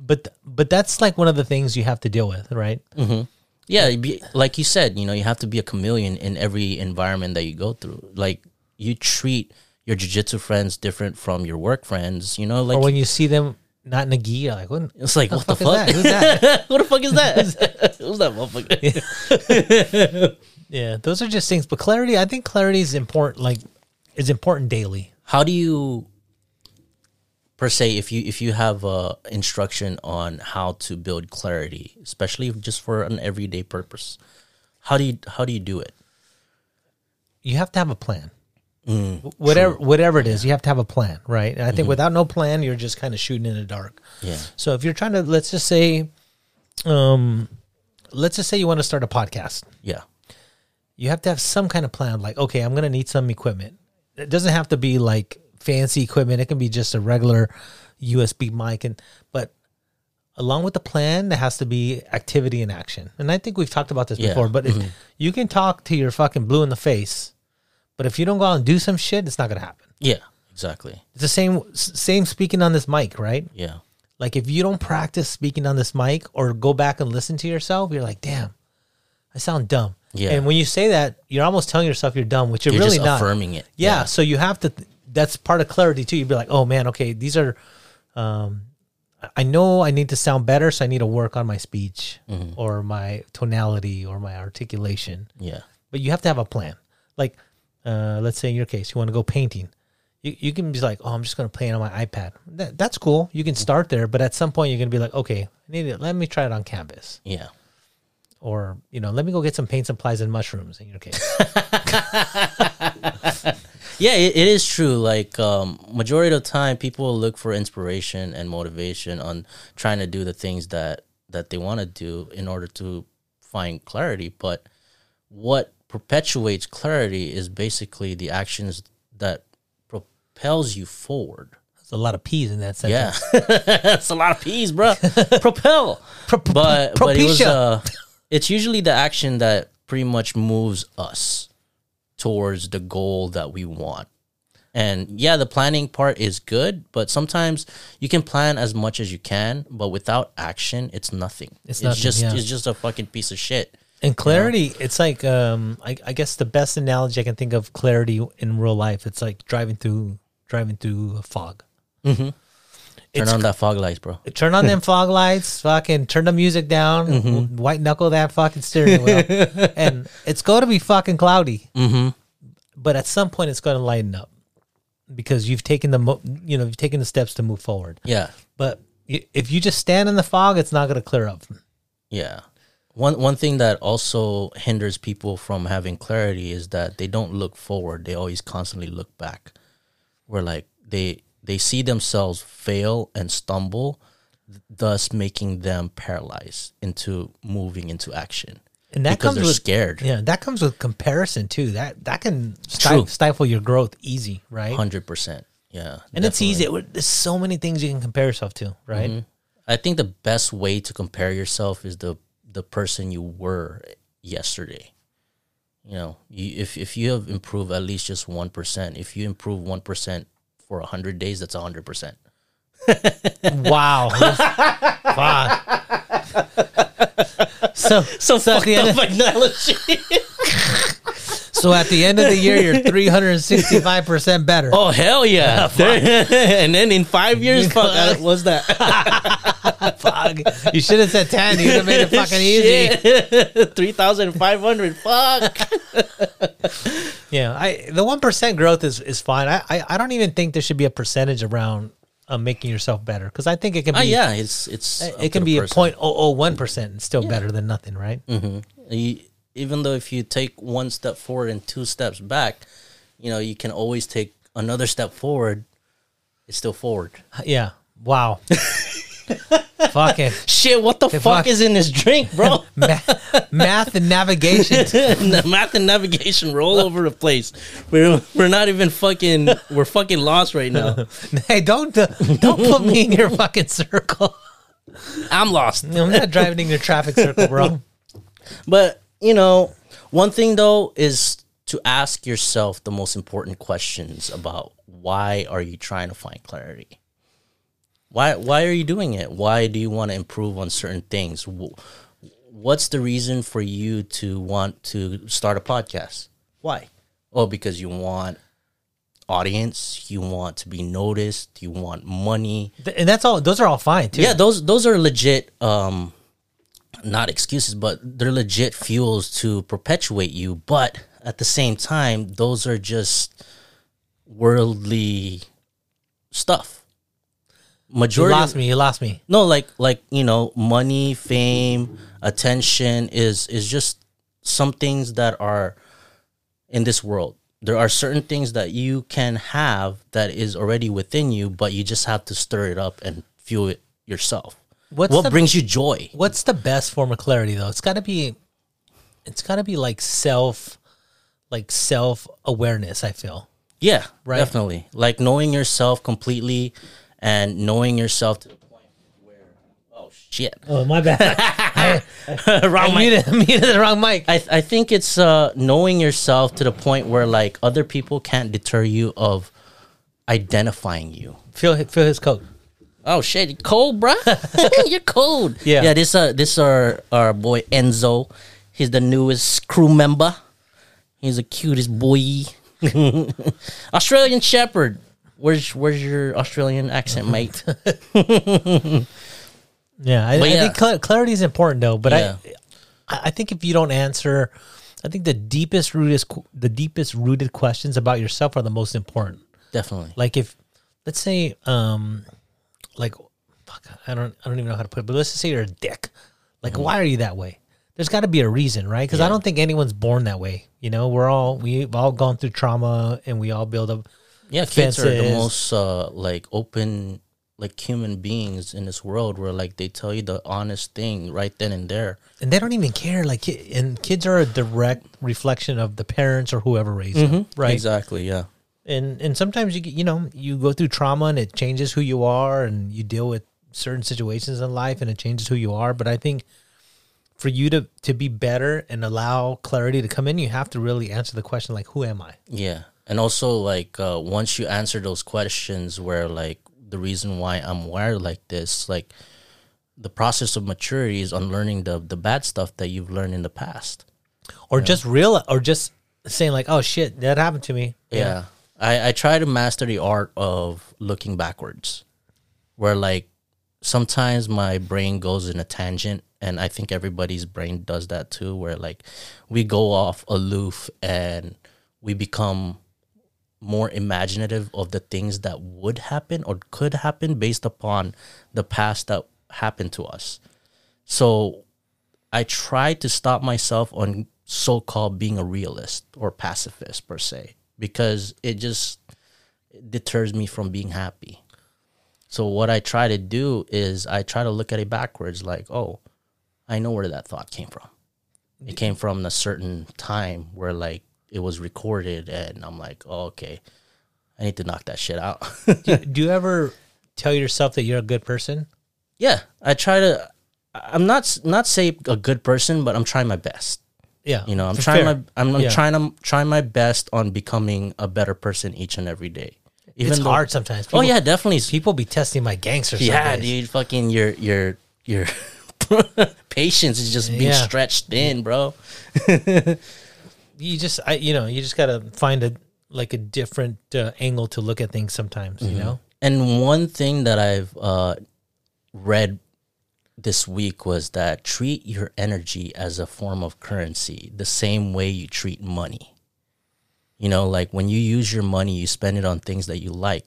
Speaker 2: But but that's like one of the things you have to deal with, right?
Speaker 1: Mm-hmm. Yeah, be, like you said, you know, you have to be a chameleon in every environment that you go through. Like you treat your jujitsu friends different from your work friends. You know, like
Speaker 2: Or when you see them not in a gi, like, what,
Speaker 1: it's like what the
Speaker 2: fuck
Speaker 1: fuck?
Speaker 2: is that? Who's that? (laughs)
Speaker 1: Who the fuck is that? Who's that (laughs) motherfucker? (laughs)
Speaker 2: yeah, those are just things. But clarity, I think clarity is important. Like, is important daily.
Speaker 1: How do you, per se, if you if you have uh, instruction on how to build clarity, especially just for an everyday purpose, how do you how do you do it?
Speaker 2: You have to have a plan.
Speaker 1: Mm,
Speaker 2: Wh- whatever whatever it is, you have to have a plan, right? And I think without no plan, you're just kind of shooting in the dark.
Speaker 1: Mm-hmm. Yeah.
Speaker 2: So if you're trying to, let's just say, um, let's just say you want to start a podcast.
Speaker 1: Yeah.
Speaker 2: you have to have some kind of plan. Like, okay, I'm gonna need some equipment. It doesn't have to be like fancy equipment. It can be just a regular USB mic, and but along with the plan, there has to be activity and action. And I think we've talked about this
Speaker 1: Yeah.
Speaker 2: before. But if you can talk to your fucking blue in the face, but if you don't go out and do some shit, it's not gonna happen.
Speaker 1: Yeah. Exactly.
Speaker 2: It's the same same speaking on this mic, right?
Speaker 1: Yeah.
Speaker 2: Like if you don't practice speaking on this mic or go back and listen to yourself, you're like, damn, I sound dumb.
Speaker 1: Yeah.
Speaker 2: And when you say that, you're almost telling yourself you're dumb, which you're,
Speaker 1: You're
Speaker 2: really
Speaker 1: just
Speaker 2: not.
Speaker 1: affirming it.
Speaker 2: Yeah,
Speaker 1: Yeah.
Speaker 2: So you have to. That's part of clarity too. You'd be like, oh man, okay, these are. Um, I know I need to sound better, so I need to work on my speech or my tonality or my articulation.
Speaker 1: Yeah.
Speaker 2: But you have to have a plan. Like, uh, let's say in your case, you want to go painting. You, you can be like, oh, I'm just going to paint on my iPad. That, that's cool. You can start there, but at some point you're going to be like, okay, I need it. Let me try it on canvas,
Speaker 1: Yeah.
Speaker 2: or you know, let me go get some paint supplies and mushrooms. In your case, (laughs)
Speaker 1: Yeah, it, it is true. Like um, majority of the time, people look for inspiration and motivation on trying to do the things that that they want to do in order to find clarity. But what perpetuates clarity is basically the actions that propels you forward.
Speaker 2: there's a lot of P's in that sentence.
Speaker 1: Yeah, that's a lot of P's, (laughs) bro. (laughs) Propel,
Speaker 2: Pro- pro-
Speaker 1: but but it was uh, it's usually the action that pretty much moves us towards the goal that we want. And yeah, the planning part is good, but sometimes you can plan as much as you can, but without action, it's nothing.
Speaker 2: It's
Speaker 1: It's,
Speaker 2: nothing,
Speaker 1: just
Speaker 2: yeah.
Speaker 1: it's just a fucking piece of shit.
Speaker 2: And clarity, it's like um, I, I guess the best analogy I can think of clarity in real life. It's like driving through driving through a fog.
Speaker 1: Turn
Speaker 2: It's
Speaker 1: on that fog lights, bro. (laughs)
Speaker 2: Turn on them (laughs) fog lights, fucking turn the music down,
Speaker 1: Mm-hmm.
Speaker 2: white knuckle that fucking steering wheel, (laughs) and it's going to be fucking cloudy.
Speaker 1: Mm-hmm.
Speaker 2: But at some point, it's going to lighten up because you've taken the mo- you know you've taken the steps to move forward.
Speaker 1: Yeah,
Speaker 2: But if you just stand in the fog, it's not going to clear up.
Speaker 1: Yeah. One one thing that also hinders people from having clarity is that they don't look forward. They always constantly look back. Where like they they see themselves fail and stumble, thus making them paralyzed into moving into action.
Speaker 2: And that
Speaker 1: because
Speaker 2: comes with
Speaker 1: scared.
Speaker 2: Yeah, that comes with comparison too. That that can stif- stifle your growth easy, right?
Speaker 1: Hundred percent. Yeah.
Speaker 2: and it's easy. It There's so many things you can compare yourself to, right?
Speaker 1: Mm-hmm. I think the best way to compare yourself is the the person you were yesterday. You know, you, if if you have improved at least just one percent, if you improve one percent for hundred days, that's hundred percent. (laughs)
Speaker 2: Wow. Fuck. (laughs) So,
Speaker 1: So,
Speaker 2: so the end,
Speaker 1: analogy. (laughs)
Speaker 2: so at the end of the year, you're 365 percent better.
Speaker 1: oh hell yeah! (laughs) and then in five years, fuck, uh, what's that? (laughs)
Speaker 2: Fuck. You should have said 10. You would have made it fucking (laughs) easy.
Speaker 1: Three thousand five hundred. Fuck.
Speaker 2: Yeah, I the one percent growth is is fine. I, I I don't even think there should be a percentage around uh, making yourself better because I think it can be
Speaker 1: Ah, yeah, it's it's up
Speaker 2: it can be a point oh oh one percent and still better than nothing, right?
Speaker 1: You, even though if you take one step forward and two steps back, you know you can always take another step forward. It's still forward.
Speaker 2: Yeah. Wow. (laughs) fuck it.
Speaker 1: Shit, what the fuck,
Speaker 2: fuck.
Speaker 1: is in this drink, bro? (laughs)
Speaker 2: math, math and navigation. (laughs)
Speaker 1: math and navigation roll over the place. We're we're not even fucking. We're fucking lost right now.
Speaker 2: hey, don't uh, don't put me in your fucking circle.
Speaker 1: I'm lost.
Speaker 2: I'm not driving in your traffic circle, bro.
Speaker 1: But you know, one thing though is to ask yourself the most important questions about why are you trying to find clarity. Why why are you doing it? Why do you want to improve on certain things? What's the reason for you to want to start a podcast? Why? Oh, because you want audience, you want to be noticed, you want money,
Speaker 2: And that's all. Those are all fine too.
Speaker 1: yeah, those those are legit um not excuses, but they're legit fuels to perpetuate you, but at the same time, those are just worldly stuff.
Speaker 2: you
Speaker 1: Majority
Speaker 2: lost me. You lost me.
Speaker 1: no, like like you know, money, fame, attention is is just some things that are in this world. There are certain things that you can have that is already within you, but you just have to stir it up and fuel it yourself.
Speaker 2: What's
Speaker 1: what
Speaker 2: the-
Speaker 1: brings you joy?
Speaker 2: What's the best form of clarity though? It's got to be. It's got to be like self, like self awareness. I feel.
Speaker 1: Yeah,
Speaker 2: Right.
Speaker 1: definitely. Like knowing yourself completely and knowing yourself to the point where oh shit.
Speaker 2: Oh my bad. (laughs) (laughs)
Speaker 1: Wrong
Speaker 2: I
Speaker 1: mic.
Speaker 2: muted, (laughs) muted the wrong mic.
Speaker 1: I, I think it's uh, knowing yourself to the point where like other people can't deter you of identifying you.
Speaker 2: Feel feel his coat.
Speaker 1: Oh shit, you cold, bruh. (laughs) (laughs) You're cold.
Speaker 2: Yeah.
Speaker 1: yeah. This uh, this our our boy Enzo. He's the newest crew member. He's the cutest boy. (laughs) Australian Shepherd. Where's where's your Australian accent, mate?
Speaker 2: Yeah, I,
Speaker 1: But
Speaker 2: I
Speaker 1: yeah.
Speaker 2: think cl- clarity is important though. But
Speaker 1: Yeah.
Speaker 2: I, I think if you don't answer, I think the deepest rooted, the deepest rooted questions about yourself are the most important.
Speaker 1: Definitely.
Speaker 2: Like if, let's say, um, like, fuck, I don't, I don't even know how to put it, but let's just say you're a dick. Like, why are you that way? There's got to be a reason, right? Because I
Speaker 1: Mm-hmm.
Speaker 2: Don't think anyone's born that way. You know, we're all we've all gone through trauma, and we all build up.
Speaker 1: Yeah, kids are the most uh, like open like human beings in this world where like they tell you the honest thing right then and there.
Speaker 2: and they don't even care. Like, and kids are a direct reflection of the parents or whoever raised them, right?
Speaker 1: Exactly, yeah.
Speaker 2: And and sometimes you get, you know you go through trauma and it changes who you are, and you deal with certain situations in life, and it changes who you are. But I think for you to to be better and allow clarity to come in, you have to really answer the question like, who am I?
Speaker 1: Yeah. And also like uh once you answer those questions where like the reason why I'm wired like this, like the process of maturity is unlearning the the bad stuff that you've learned in the past.
Speaker 2: Or just real, or just saying like, oh shit, that happened to me.
Speaker 1: Yeah. I, I try to master the art of looking backwards. Where like sometimes my brain goes in a tangent and I think everybody's brain does that too, where like we go off aloof and we become more imaginative of the things that would happen or could happen based upon the past that happened to us. So I try to stop myself on so called being a realist or pacifist per se because it just deters me from being happy. So what I try to do is I try to look at it backwards like, oh, I know where that thought came from. It came from a certain time where like it was recorded and I'm like, oh, okay. I need to knock that shit out.
Speaker 2: do, (laughs) do you ever tell yourself that you're a good person?
Speaker 1: yeah, I try to I'm not not say a good person, but I'm trying my best.
Speaker 2: Yeah,
Speaker 1: You know, I'm
Speaker 2: Fair.
Speaker 1: trying my I'm, I'm
Speaker 2: Yeah.
Speaker 1: trying to try my best on becoming a better person each and every day.
Speaker 2: it's
Speaker 1: though-
Speaker 2: hard sometimes.
Speaker 1: oh yeah, definitely.
Speaker 2: people be testing my gangster.
Speaker 1: yeah, dude, fucking your your your (laughs) patience is just being
Speaker 2: Yeah.
Speaker 1: stretched thin, bro.
Speaker 2: you just I you know you just gotta find a like a different uh, angle to look at things sometimes.
Speaker 1: Mm-hmm.
Speaker 2: You know,
Speaker 1: And one thing that I've uh, read this week was that treat your energy as a form of currency, the same way you treat money. You know, like when you use your money, you spend it on things that you like.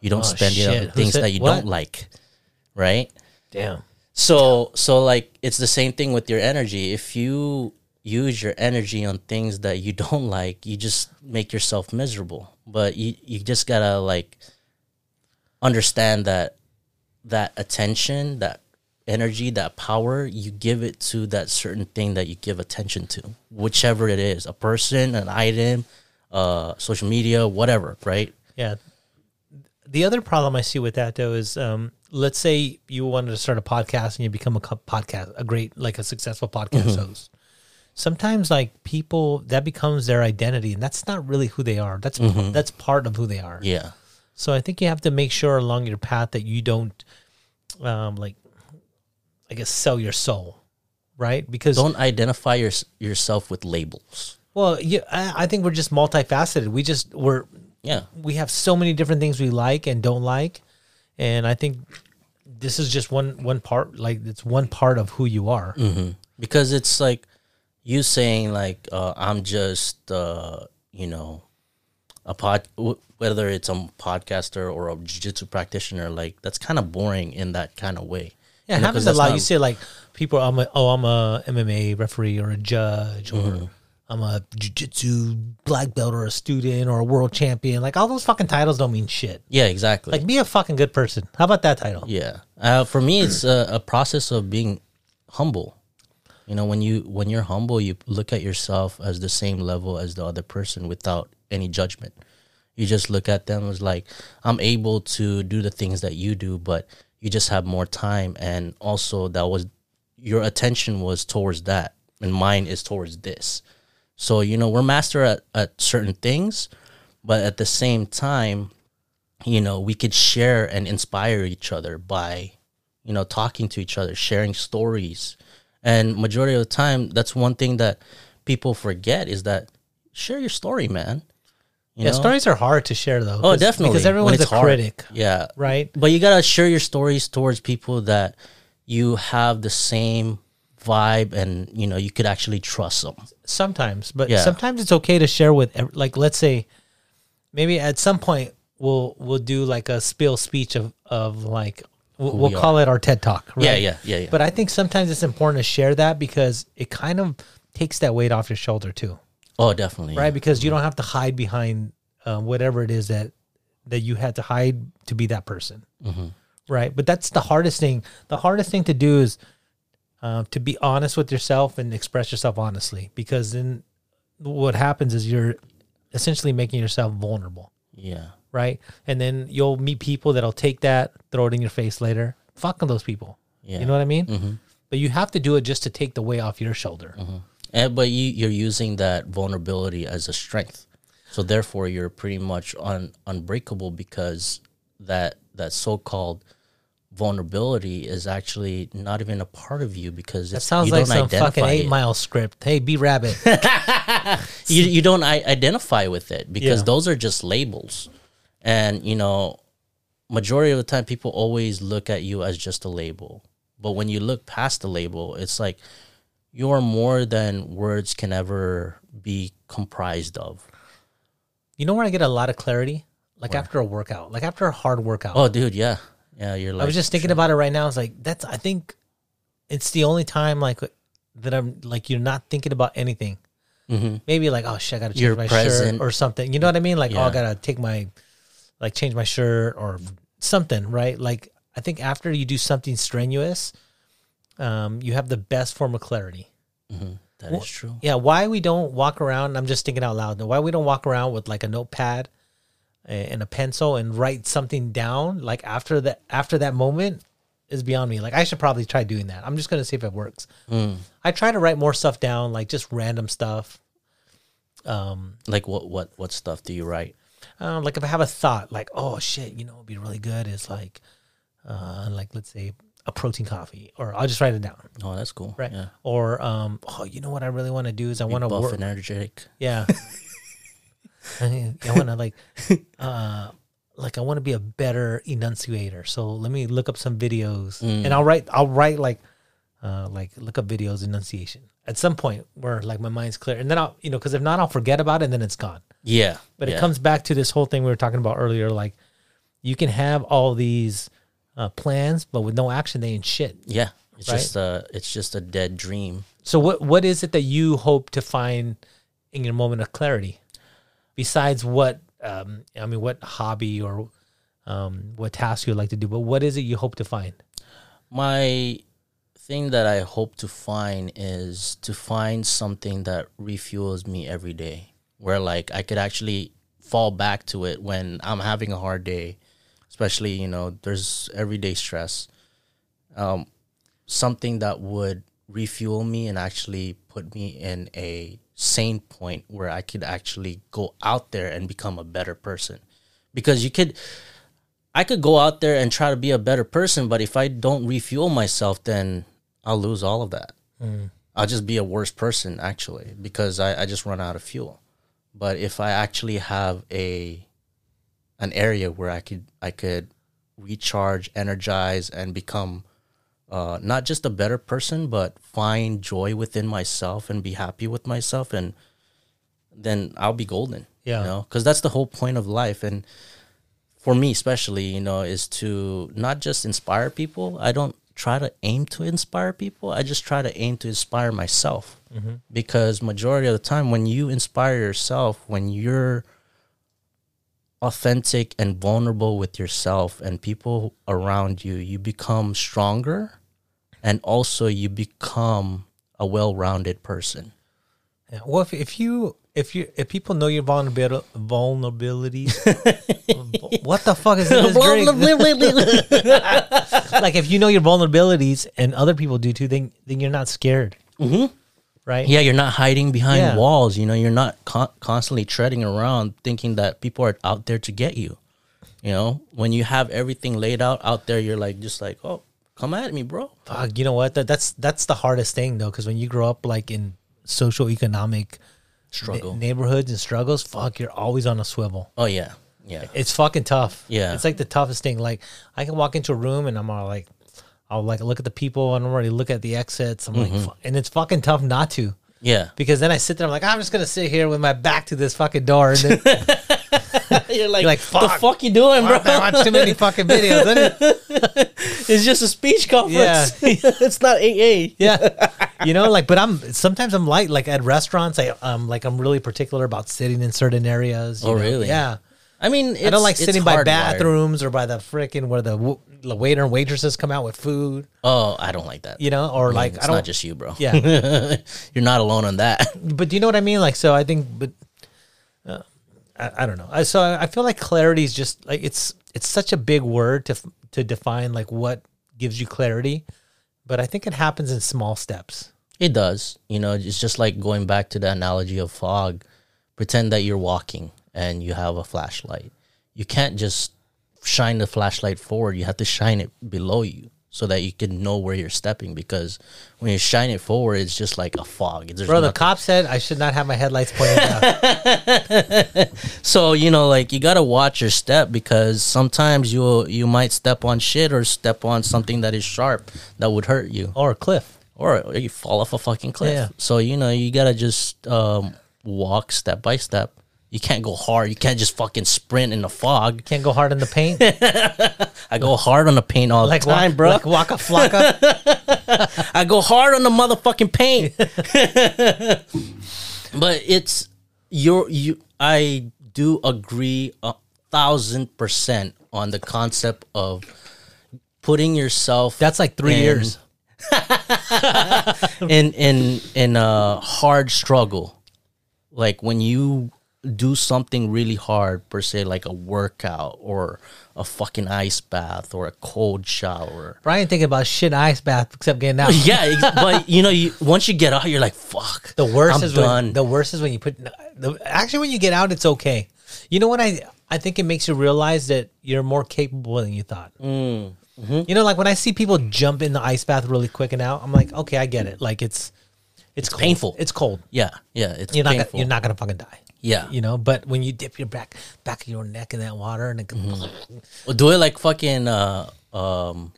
Speaker 1: You don't
Speaker 2: Oh,
Speaker 1: spend it on things that you
Speaker 2: what?
Speaker 1: don't like, right?
Speaker 2: damn.
Speaker 1: So so like it's the same thing with your energy. If you use your energy on things that you (laughs) don't like, you just make yourself miserable. But you you just gotta like understand that that attention, that energy, that power, you give it to that certain thing that you give attention to, whichever it is, a person, an item, uh, social media, whatever, right?
Speaker 2: Yeah. The other problem I see with that though is, um, let's say you wanted to start a podcast and you become a podcast, a great, like a successful podcast
Speaker 1: Mm-hmm.
Speaker 2: host. Sometimes like people that becomes their identity and that's not really who they are. That's, that's part of who they are.
Speaker 1: Mm-hmm. Yeah.
Speaker 2: So I think you have to make sure along your path that you don't, um, like, I guess sell your soul, right? Because
Speaker 1: Don't identify your, yourself with labels.
Speaker 2: well, yeah, I, I think we're just multifaceted. We just we're
Speaker 1: Yeah.
Speaker 2: we have so many different things we like and don't like, and I think this is just one one part. Like it's one part of who you are.
Speaker 1: hmm because it's like you saying like uh, I'm just uh, you know a pod whether it's a podcaster or a jiu-jitsu practitioner like that's kind of boring in that kind of way.
Speaker 2: Yeah, it
Speaker 1: know,
Speaker 2: happens a lot.
Speaker 1: not-
Speaker 2: You say like people, I'm a oh I'm a MMA referee or a judge or.
Speaker 1: Mm-hmm.
Speaker 2: I'm a jiu-jitsu black belt or a student or a world champion. Like all those fucking titles don't mean shit.
Speaker 1: yeah, exactly.
Speaker 2: Like be a fucking good person. How about that title?
Speaker 1: Yeah. Uh, for me, it's a, a process of being humble. You know, when you when you're humble, you look at yourself as the same level as the other person without any judgment. You just look at them as like, I'm able to do the things that you do, but you just have more time, and also that was your attention was towards that, and mine is towards this. So you know, we're master at, at certain things, but at the same time, you know we could share and inspire each other by you know talking to each other sharing stories. And majority of the time that's one thing that people forget is that share your story man
Speaker 2: yeah,
Speaker 1: know?
Speaker 2: stories are hard to share though.
Speaker 1: Oh, definitely.
Speaker 2: Because everyone's a
Speaker 1: hard.
Speaker 2: critic,
Speaker 1: Yeah,
Speaker 2: right?
Speaker 1: but you gotta share your stories towards people that you have the same vibe, and you know you could actually trust them.
Speaker 2: Sometimes, but
Speaker 1: Yeah.
Speaker 2: sometimes it's okay to share with, like, let's say, maybe at some point we'll we'll do like a spill speech of of like we'll, we'll call it our TED talk. Right?
Speaker 1: Yeah, yeah, yeah, yeah.
Speaker 2: But I think sometimes it's important to share that because it kind of takes that weight off your shoulder too,
Speaker 1: oh, definitely.
Speaker 2: right? Because you don't have to hide behind uh, whatever it is that that you had to hide to be that person,
Speaker 1: Mm-hmm.
Speaker 2: right? But that's the hardest thing. The hardest thing to do is uh, to be honest with yourself and express yourself honestly, because then what happens is you're essentially making yourself vulnerable,
Speaker 1: Yeah.
Speaker 2: right? And then you'll meet people that'll take that, throw it in your face later. Fuck those people.
Speaker 1: Yeah.
Speaker 2: You know what I mean?
Speaker 1: Mm-hmm.
Speaker 2: But you have to do it just to take the weight off your shoulder.
Speaker 1: And but you you're using that vulnerability as a strength, so therefore you're pretty much un, unbreakable because that that so called vulnerability is actually not even a part of you because
Speaker 2: That
Speaker 1: it's,
Speaker 2: sounds like some fucking eight
Speaker 1: it.
Speaker 2: mile script. Hey, B-Rabbit. (laughs) (laughs)
Speaker 1: you, you don't I- identify with it because
Speaker 2: Yeah.
Speaker 1: those are just labels and you know majority of the time people always look at you as just a label but when you look past the label it's like you're more than words can ever be comprised of
Speaker 2: you know where I get a lot of clarity? Like after a workout, like after a hard workout.
Speaker 1: oh dude yeah yeah you're like
Speaker 2: I was just thinking about it right now. It's like that's. I think it's the only time like that I'm like you're not thinking about anything.
Speaker 1: Mhm.
Speaker 2: Maybe like oh shit, I gotta change
Speaker 1: You're
Speaker 2: my
Speaker 1: present.
Speaker 2: shirt or something. You know what I mean? Like oh, I gotta take my like change my shirt or something. Right? Like I think after you do something strenuous, um, you have the best form of clarity.
Speaker 1: Mhm. That is true
Speaker 2: Yeah, why we don't walk around? I'm just thinking out loud. Why we don't walk around with like a notepad and a pencil and write something down like after that after that moment is beyond me. Like I should probably try doing that. I'm just gonna see if it works.
Speaker 1: Mm.
Speaker 2: I try to write more stuff down, like just random stuff. Um,
Speaker 1: like what what what stuff do you write
Speaker 2: uh, like if I have a thought, like oh shit, you know, what'd be really good is like, uh, like let's say a protein coffee, or I'll just write it down,
Speaker 1: oh that's cool
Speaker 2: right?
Speaker 1: yeah
Speaker 2: Or um, oh, you know what I really want to do is I want to
Speaker 1: buff
Speaker 2: work.
Speaker 1: and energetic
Speaker 2: Yeah. (laughs) (laughs) I, want to like, uh, like I want to be a better enunciator. So let me look up some videos, and I'll write. I'll write like, uh, like look up videos enunciation at some point where like my mind's clear, and then I'll you know because if not I'll forget about it and then it's gone.
Speaker 1: yeah
Speaker 2: But
Speaker 1: yeah.
Speaker 2: it comes back to this whole thing we were talking about earlier. Like, you can have all these uh, plans, but with no action, they ain't shit.
Speaker 1: yeah it's
Speaker 2: Right?
Speaker 1: just a it's just a dead dream
Speaker 2: So what what is it that you hope to find in your moment of clarity, besides what um, I mean, what hobby or um, what task you like to do? But what is it you hope to find?
Speaker 1: my thing that I hope to find is to find something that refuels me every day, where like I could actually fall back to it when I'm having a hard day, especially you know there's everyday stress. Um, something that would refuel me and actually put me in a sane point where I could actually go out there and become a better person, because you could. I could go out there and try to be a better person, but if I don't refuel myself, then I'll lose all of that. I'll just be a worse person actually because I, I just run out of fuel. But if I actually have a an area where I could I could recharge, energize, and become uh, not just a better person, but find joy within myself and be happy with myself, and then I'll be golden.
Speaker 2: Yeah.
Speaker 1: you know, because that's the whole point of life, and for me especially, you know, is to not just inspire people. I don't try to aim to inspire people. I just try to aim to inspire myself. Because majority of the time when you inspire yourself, when you're authentic and vulnerable with yourself and people around you, you become stronger and also you become a well-rounded person.
Speaker 2: Yeah. Well, if, if you if you if people know your vulnerabil- vulnerabilities, (laughs) what the fuck is this (laughs) drink? (laughs) like if you know your vulnerabilities and other people do too, then then you're not scared,
Speaker 1: Mhm.
Speaker 2: Right?
Speaker 1: Yeah, you're not hiding behind
Speaker 2: Yeah.
Speaker 1: walls. You know, you're not con- constantly treading around thinking that people are out there to get you. You know, when you have everything laid out out there, you're like, just like, oh, come at me, bro.
Speaker 2: Fuck, you know what? That, that's that's the hardest thing though, because when you grow up like in social economic
Speaker 1: struggle.
Speaker 2: na- neighborhoods and struggles, fuck, you're always on a swivel.
Speaker 1: oh yeah, yeah.
Speaker 2: It's fucking tough.
Speaker 1: Yeah.
Speaker 2: It's like the toughest thing. Like I can walk into a room and I'm all like, I'll like look at the people and I'm already look at the exits. I'm
Speaker 1: Mm-hmm.
Speaker 2: like, and it's fucking tough not to.
Speaker 1: Yeah,
Speaker 2: Because then I sit there, I'm like, I'm just gonna sit here with my back to this fucking door. And then (laughs)
Speaker 1: you're like,
Speaker 2: like,
Speaker 1: the
Speaker 2: fuck.
Speaker 1: fuck you doing, bro?
Speaker 2: I watch too many fucking videos. isn't it? (laughs)
Speaker 1: it's just a speech conference. (laughs) it's not AA.
Speaker 2: Yeah, you know, like, but I'm sometimes I'm like, like at restaurants, I um, like I'm really particular about sitting in certain areas. you
Speaker 1: Oh,
Speaker 2: know?
Speaker 1: really?
Speaker 2: Yeah,
Speaker 1: I mean,
Speaker 2: I don't like sitting by bathrooms or by the freaking where the, w- the waiter and waitresses come out with food.
Speaker 1: Oh, I don't like that.
Speaker 2: You know, or like
Speaker 1: it's
Speaker 2: I don't.
Speaker 1: not just you, bro.
Speaker 2: Yeah. (laughs)
Speaker 1: you're not alone on that. (laughs)
Speaker 2: but do you know what I mean? Like, so I think, but uh, I, I don't know. I, so I, I feel like clarity is just like it's it's such a big word to to define like what gives you clarity, but I think it happens in small steps.
Speaker 1: It does. You know, it's just like going back to the analogy of fog. Pretend that you're walking and you have a flashlight. You can't just shine the flashlight forward. You have to shine it below you so that you can know where you're stepping. Because when you shine it forward, it's just like a fog. There's
Speaker 2: Bro, the
Speaker 1: nothing-
Speaker 2: cop said I should not have my headlights pointed out. (laughs) (laughs)
Speaker 1: So you know, like you gotta watch your step because sometimes you you might step on shit or step on something that is sharp that would hurt you.
Speaker 2: or a cliff.
Speaker 1: or you fall off a fucking cliff.
Speaker 2: Yeah.
Speaker 1: So you know you gotta just um, walk step by step. You can't go hard. You can't just fucking sprint in the fog.
Speaker 2: You can't go hard in the paint. (laughs)
Speaker 1: I go hard on the paint all
Speaker 2: like
Speaker 1: the time,
Speaker 2: walk,
Speaker 1: bro.
Speaker 2: Like waka flocka. (laughs)
Speaker 1: I go hard on the motherfucking paint. (laughs) but it's your you. I do agree a thousand percent on the concept of putting yourself
Speaker 2: That's like three
Speaker 1: in-
Speaker 2: years.
Speaker 1: in in in a hard struggle like when you do something really hard per se like a workout or a fucking ice bath or a cold shower
Speaker 2: Brian thinking about shit ice bath except getting out. (laughs)
Speaker 1: yeah ex- (laughs) but you know you once you get out you're like fuck
Speaker 2: The worst
Speaker 1: I'm
Speaker 2: is
Speaker 1: done
Speaker 2: when the worst is when you put the, actually when you get out it's okay. You know what I I think it makes you realize that you're more capable than you thought.
Speaker 1: Mm,
Speaker 2: You know, like when I see people jump in the ice bath really quick and out, I'm like, okay, I get it. Like it's it's, cold.
Speaker 1: painful.
Speaker 2: It's cold.
Speaker 1: yeah yeah it's
Speaker 2: You're not gonna, you're not gonna fucking die.
Speaker 1: Yeah
Speaker 2: You know, but when you dip your back back of your neck in that water and it,
Speaker 1: Mm-hmm. Well, do it like fucking uh um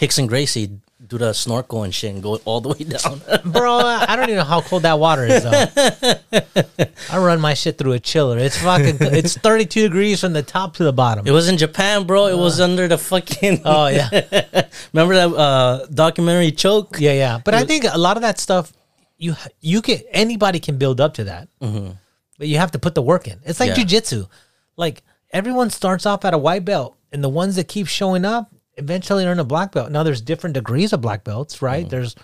Speaker 1: Rickson Gracie do the snorkel and shit and go all the way down (laughs)
Speaker 2: bro, I don't even know how cold that water is. Though. (laughs) I run my shit through a chiller. It's fucking. It's 32 degrees from the top to the bottom.
Speaker 1: It was in Japan, bro. It was under the fucking.
Speaker 2: oh yeah. (laughs)
Speaker 1: Remember that uh, documentary Choke?
Speaker 2: Yeah, yeah. But I think a lot of that stuff, you you can anybody can build up to that, but you have to put the work in. It's like
Speaker 1: Yeah.
Speaker 2: jujitsu. Like everyone starts off at a white belt, and the ones that keep showing up eventually earn a black belt. Now there's different degrees of black belts, right? Mm. There's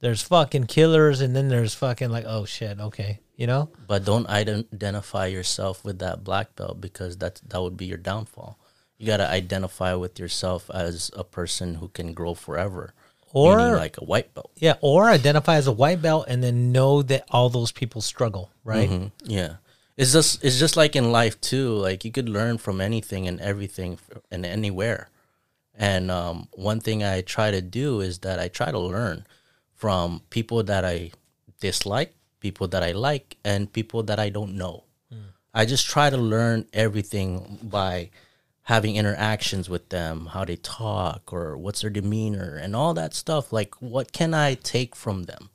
Speaker 2: there's fucking killers, and then there's fucking like oh shit, okay, you know.
Speaker 1: But don't identify yourself with that black belt because that that would be your downfall. You gotta identify with yourself as a person who can grow forever,
Speaker 2: Or-
Speaker 1: meaning like a white belt.
Speaker 2: Yeah, or identify as a white belt and then know that all those people struggle, right?
Speaker 1: Mhm. Yeah, it's just it's just like in life too. Like you could learn from anything and everything and anywhere. And um, one thing I try to do is that I try to learn from people that I dislike, people that I like, and people that I don't know. I just try to learn everything by having interactions with them, how they talk, or what's their demeanor, and all that stuff. Like, what can I take from them?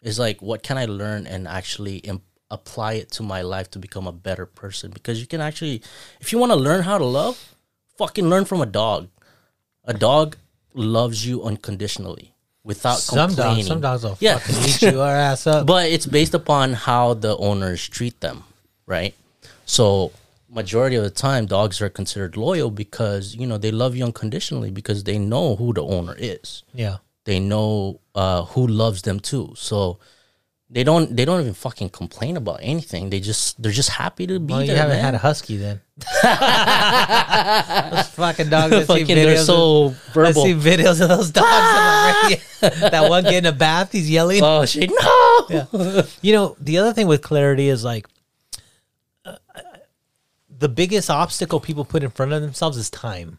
Speaker 1: Is like, what can I learn and actually Im- apply it to my life to become a better person? Because you can actually, if you want to learn how to love, fucking learn from a dog. A dog loves you unconditionally without
Speaker 2: Some
Speaker 1: complaining.
Speaker 2: dogs, some dogs will
Speaker 1: Yeah.
Speaker 2: fucking eat your ass up. (laughs)
Speaker 1: But it's based upon how the owners treat them, right? So majority of the time dogs are considered loyal because, you know, they love you unconditionally because they know who the owner is.
Speaker 2: yeah,
Speaker 1: They know uh, who loves them too. So they don't they don't even fucking complain about anything. They just they're just happy to be
Speaker 2: well, you
Speaker 1: there.
Speaker 2: haven't
Speaker 1: man.
Speaker 2: had a husky then. (laughs) those fucking dogs. I see
Speaker 1: fucking they're so
Speaker 2: of, I see videos of those dogs. (laughs) That one getting a bath, he's yelling.
Speaker 1: Oh shit, no.
Speaker 2: Yeah. You know, the other thing with clarity is like the biggest obstacle people put in front of themselves is time.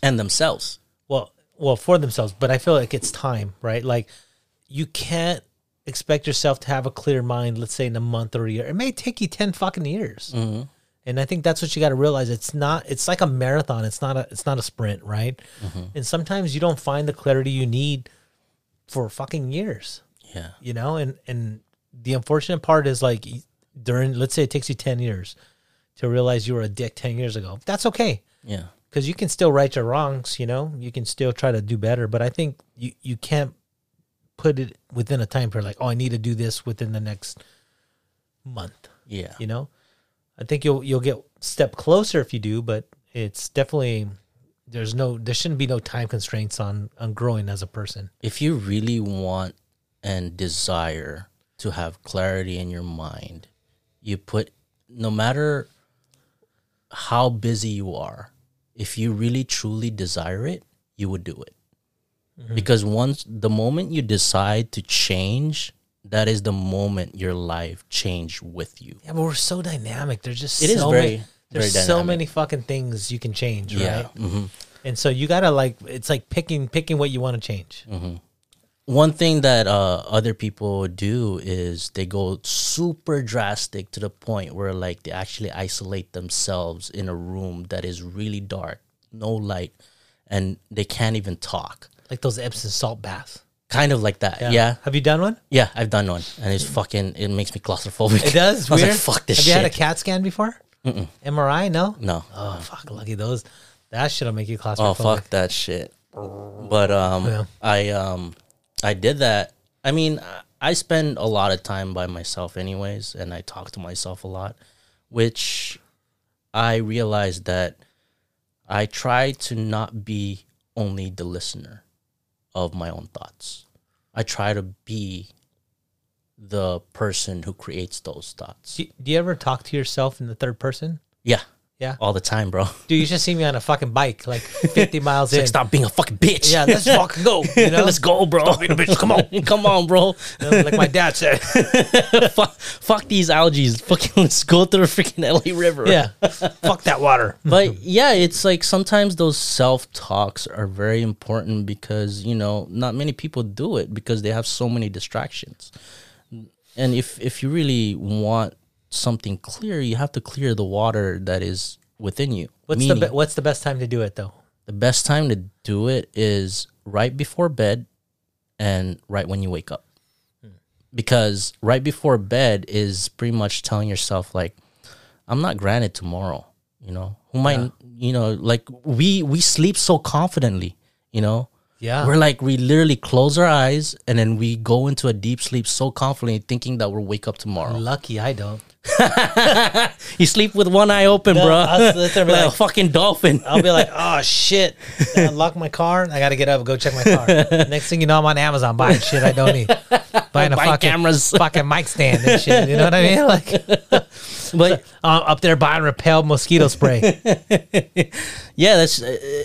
Speaker 1: And themselves.
Speaker 2: Well, well, for themselves, but I feel like it's time, right? Like you can't expect yourself to have a clear mind, let's say in a month or a year. It may take you 10 fucking years.
Speaker 1: Mm-hmm.
Speaker 2: And I think that's what you got to realize. It's not, it's like a marathon. It's not a, it's not a sprint, right?
Speaker 1: Mm-hmm.
Speaker 2: And sometimes you don't find the clarity you need for fucking years,
Speaker 1: Yeah.
Speaker 2: you know? And, and the unfortunate part is like during, let's say it takes you 10 years to realize you were a dick 10 years ago. That's okay
Speaker 1: Yeah.
Speaker 2: because you can still right your wrongs you know you can still try to do better but i think you, you can't put it within a time period like oh i need to do this within the next month
Speaker 1: Yeah.
Speaker 2: you know i think you'll you'll get step closer if you do but it's definitely there's no there shouldn't be no time constraints on on growing as a person
Speaker 1: If you really want and desire to have clarity in your mind, you put no matter how busy you are, if you really truly desire it, you would do it. Because once the moment you decide to change, that is the moment your life changed with you.
Speaker 2: yeah but we're so dynamic. There's just
Speaker 1: It is
Speaker 2: so
Speaker 1: very,
Speaker 2: many, there's
Speaker 1: very
Speaker 2: so many fucking things you can change
Speaker 1: Yeah.
Speaker 2: right?
Speaker 1: hmm
Speaker 2: and so you gotta like it's like picking picking what you want to change
Speaker 1: One thing that uh, other people do is they go super drastic to the point where like they actually isolate themselves in a room that is really dark, no light, and they can't even talk.
Speaker 2: like those Epsom salt baths.
Speaker 1: Kind of like that. Yeah. Yeah,
Speaker 2: Have you done one?
Speaker 1: Yeah i've done one, and it's fucking. It makes me claustrophobic.
Speaker 2: It does. (laughs)
Speaker 1: I was
Speaker 2: Weird.
Speaker 1: like, fuck this
Speaker 2: Have
Speaker 1: shit.
Speaker 2: you had a CAT scan before? MRI? No.
Speaker 1: no.
Speaker 2: Oh fuck! Lucky those. That shit'll make you claustrophobic Oh
Speaker 1: fuck that shit. But um
Speaker 2: Yeah.
Speaker 1: I um I did that. I mean, I- spend a lot of time by myself anyways and I talk to myself a lot, which I realized that I try to not be only the listener of my own thoughts. I try to be the person who creates those thoughts.
Speaker 2: Do, do you ever talk to yourself in the third person?
Speaker 1: Yeah,
Speaker 2: Yeah.
Speaker 1: all the time, bro.
Speaker 2: Dude, you should see me on a fucking bike, like (laughs) 50 miles in.
Speaker 1: like, stop being a fucking bitch.
Speaker 2: Yeah, let's fucking go. (laughs) You know,
Speaker 1: Let's go, bro. Stop being a bitch. Come on, (laughs) come on, bro.
Speaker 2: like my dad said.
Speaker 1: fuck, fuck these algae. Fucking let's go through the freaking LA River.
Speaker 2: Yeah, fuck that water.
Speaker 1: But yeah, it's like sometimes those self talks are very important because you know not many people do it because they have so many distractions. And if if you really want something clear, you have to clear the water that is within you.
Speaker 2: What's
Speaker 1: Meaning-
Speaker 2: the be- what's the best time to do it though?
Speaker 1: the best time to do it is right before bed and right when you wake up. Hmm. Because right before bed is pretty much telling yourself like I'm not granted tomorrow, you know. Who might you know, like we we sleep so confidently, you know.
Speaker 2: Yeah.
Speaker 1: We're like we literally close our eyes and then we go into a deep sleep so confidently thinking that we'll wake up tomorrow.
Speaker 2: Lucky I don't. (laughs)
Speaker 1: You sleep with one eye open,
Speaker 2: No,
Speaker 1: bro.
Speaker 2: I'll sit there and be (laughs)
Speaker 1: like a fucking dolphin.
Speaker 2: I'll be like, oh (laughs) shit, I unlock my car. I got to get up, and go check my car. Next thing you know, I'm on Amazon buying shit I don't need, buying a
Speaker 1: Buying
Speaker 2: fucking
Speaker 1: cameras.
Speaker 2: fucking mic stand and shit. You know what I mean? Like,
Speaker 1: But
Speaker 2: uh, up there buying repel mosquito spray.
Speaker 1: yeah that's uh,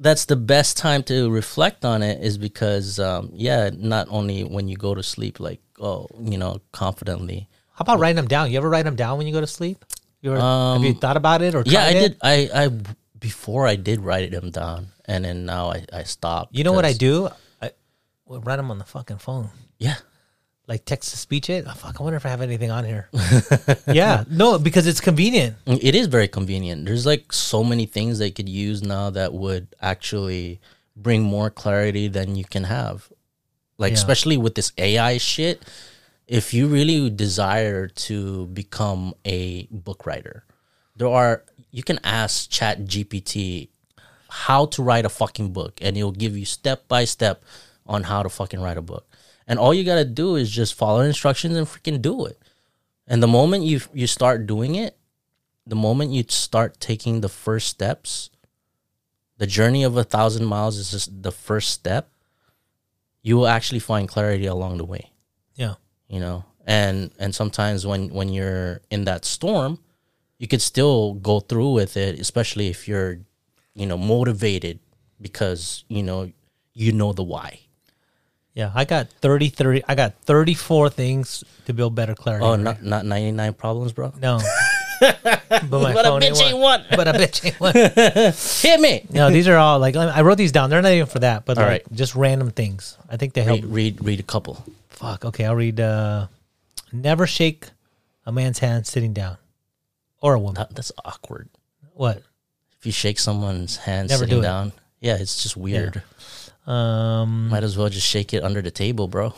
Speaker 1: that's the best time to reflect on it is because um yeah not only when you go to sleep like oh you know confidently
Speaker 2: How about writing them down? You ever write them down when you go to sleep? You ever, have you thought about it or
Speaker 1: Um, yeah i
Speaker 2: it?
Speaker 1: did i i before i did write them down and then now i i stopped
Speaker 2: You know what I do? I well, write them on the fucking phone.
Speaker 1: yeah
Speaker 2: Like text to speech it. Oh, fuck, I wonder if I have anything on here. (laughs) yeah, no, because it's convenient.
Speaker 1: it is very convenient there's like so many things they could use now that would actually bring more clarity than you can have like
Speaker 2: Yeah.
Speaker 1: especially with this ai shit if you really desire to become a book writer there are you can ask chat gpt how to write a fucking book and it'll give you step by step on how to fucking write a book. And all you gotta do is just follow instructions and freaking do it. And the moment you you start doing it the moment you start taking the first steps the journey of a thousand miles is just the first step you will actually find clarity along the way.
Speaker 2: Yeah.
Speaker 1: You know and and sometimes when when you're in that storm you could still go through with it especially if you're you know motivated because you know you know the why
Speaker 2: Yeah, I got 30, 30, I got 34 things to build better clarity.
Speaker 1: oh
Speaker 2: right?
Speaker 1: not not 99 problems bro
Speaker 2: No. (laughs) but
Speaker 1: But a bitch ain't
Speaker 2: one. But a bitch ain't one. (laughs)
Speaker 1: Hit me.
Speaker 2: No, these are all like I wrote these down. They're not even for that, but
Speaker 1: All
Speaker 2: like
Speaker 1: right.
Speaker 2: just random things. I think they help.
Speaker 1: Read, read, read a couple.
Speaker 2: Fuck. Okay, I'll read. uh Never shake a man's hand sitting down, or a woman.
Speaker 1: That, that's awkward.
Speaker 2: What?
Speaker 1: If you shake someone's hand
Speaker 2: Never
Speaker 1: sitting
Speaker 2: it.
Speaker 1: down, yeah, it's just weird.
Speaker 2: Um.
Speaker 1: Might as well just shake it under the table, bro.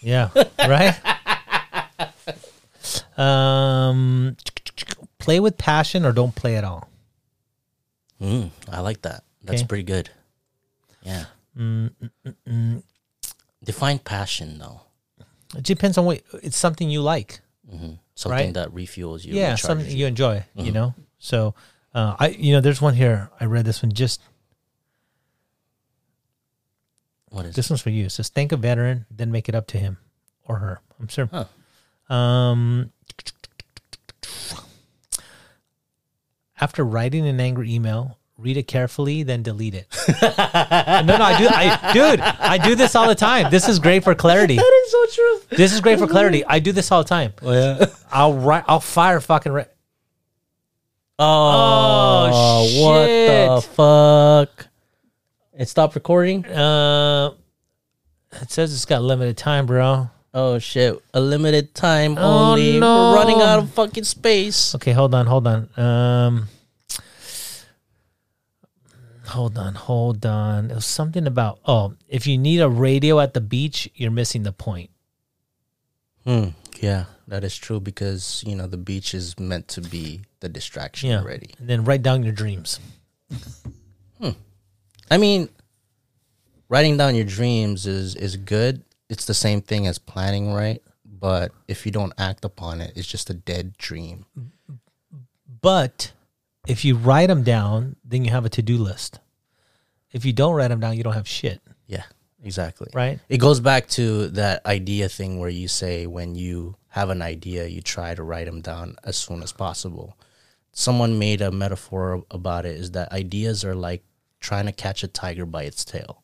Speaker 2: Yeah. Right. (laughs) um. Play with passion or don't play at all.
Speaker 1: Mm, I like that. That's
Speaker 2: Okay.
Speaker 1: pretty good. Yeah.
Speaker 2: Mm,
Speaker 1: Define passion, though.
Speaker 2: It depends on what. It's something you like.
Speaker 1: hmm Something
Speaker 2: Right.
Speaker 1: that refuels you.
Speaker 2: yeah, something
Speaker 1: you.
Speaker 2: you enjoy. You know. So, uh, I you know, there's one here. I read this one. Just
Speaker 1: What is
Speaker 2: this one's for you. It says thank a veteran, then make it up to him or her. I'm sure.
Speaker 1: Huh.
Speaker 2: Um. After writing an angry email, read it carefully, then delete it. (laughs) no, no, I do, I, dude, I do this all the time. This is great for clarity.
Speaker 1: That is so true.
Speaker 2: This is great for clarity. I do this all the time.
Speaker 1: Oh, yeah. (laughs)
Speaker 2: I'll write, I'll fire fucking. Re-
Speaker 1: Oh,
Speaker 2: Oh,
Speaker 1: what the fuck? It stopped recording?
Speaker 2: uh, it says it's got limited time, bro.
Speaker 1: Oh, shit. A limited time
Speaker 2: Oh,
Speaker 1: only.
Speaker 2: no.
Speaker 1: We're running out of fucking space.
Speaker 2: Okay, hold on, hold on. Um, hold on, hold on. It was something about oh, if you need a radio at the beach, you're missing the point.
Speaker 1: Hmm. Yeah, that is true because, you know, the beach is meant to be the distraction
Speaker 2: Yeah.
Speaker 1: already.
Speaker 2: And then write down your dreams. hmm.
Speaker 1: I mean, writing down your dreams is is good. It's the same thing as planning, right? But if you don't act upon it, it's just a dead dream.
Speaker 2: But if you write them down, then you have a to do list. If you don't write them down, you don't have shit,
Speaker 1: Yeah, exactly.
Speaker 2: right?
Speaker 1: It goes back to that idea thing where you say when you have an idea, you try to write them down as soon as possible. Someone made a metaphor about it is that ideas are like trying to catch a tiger by its tail.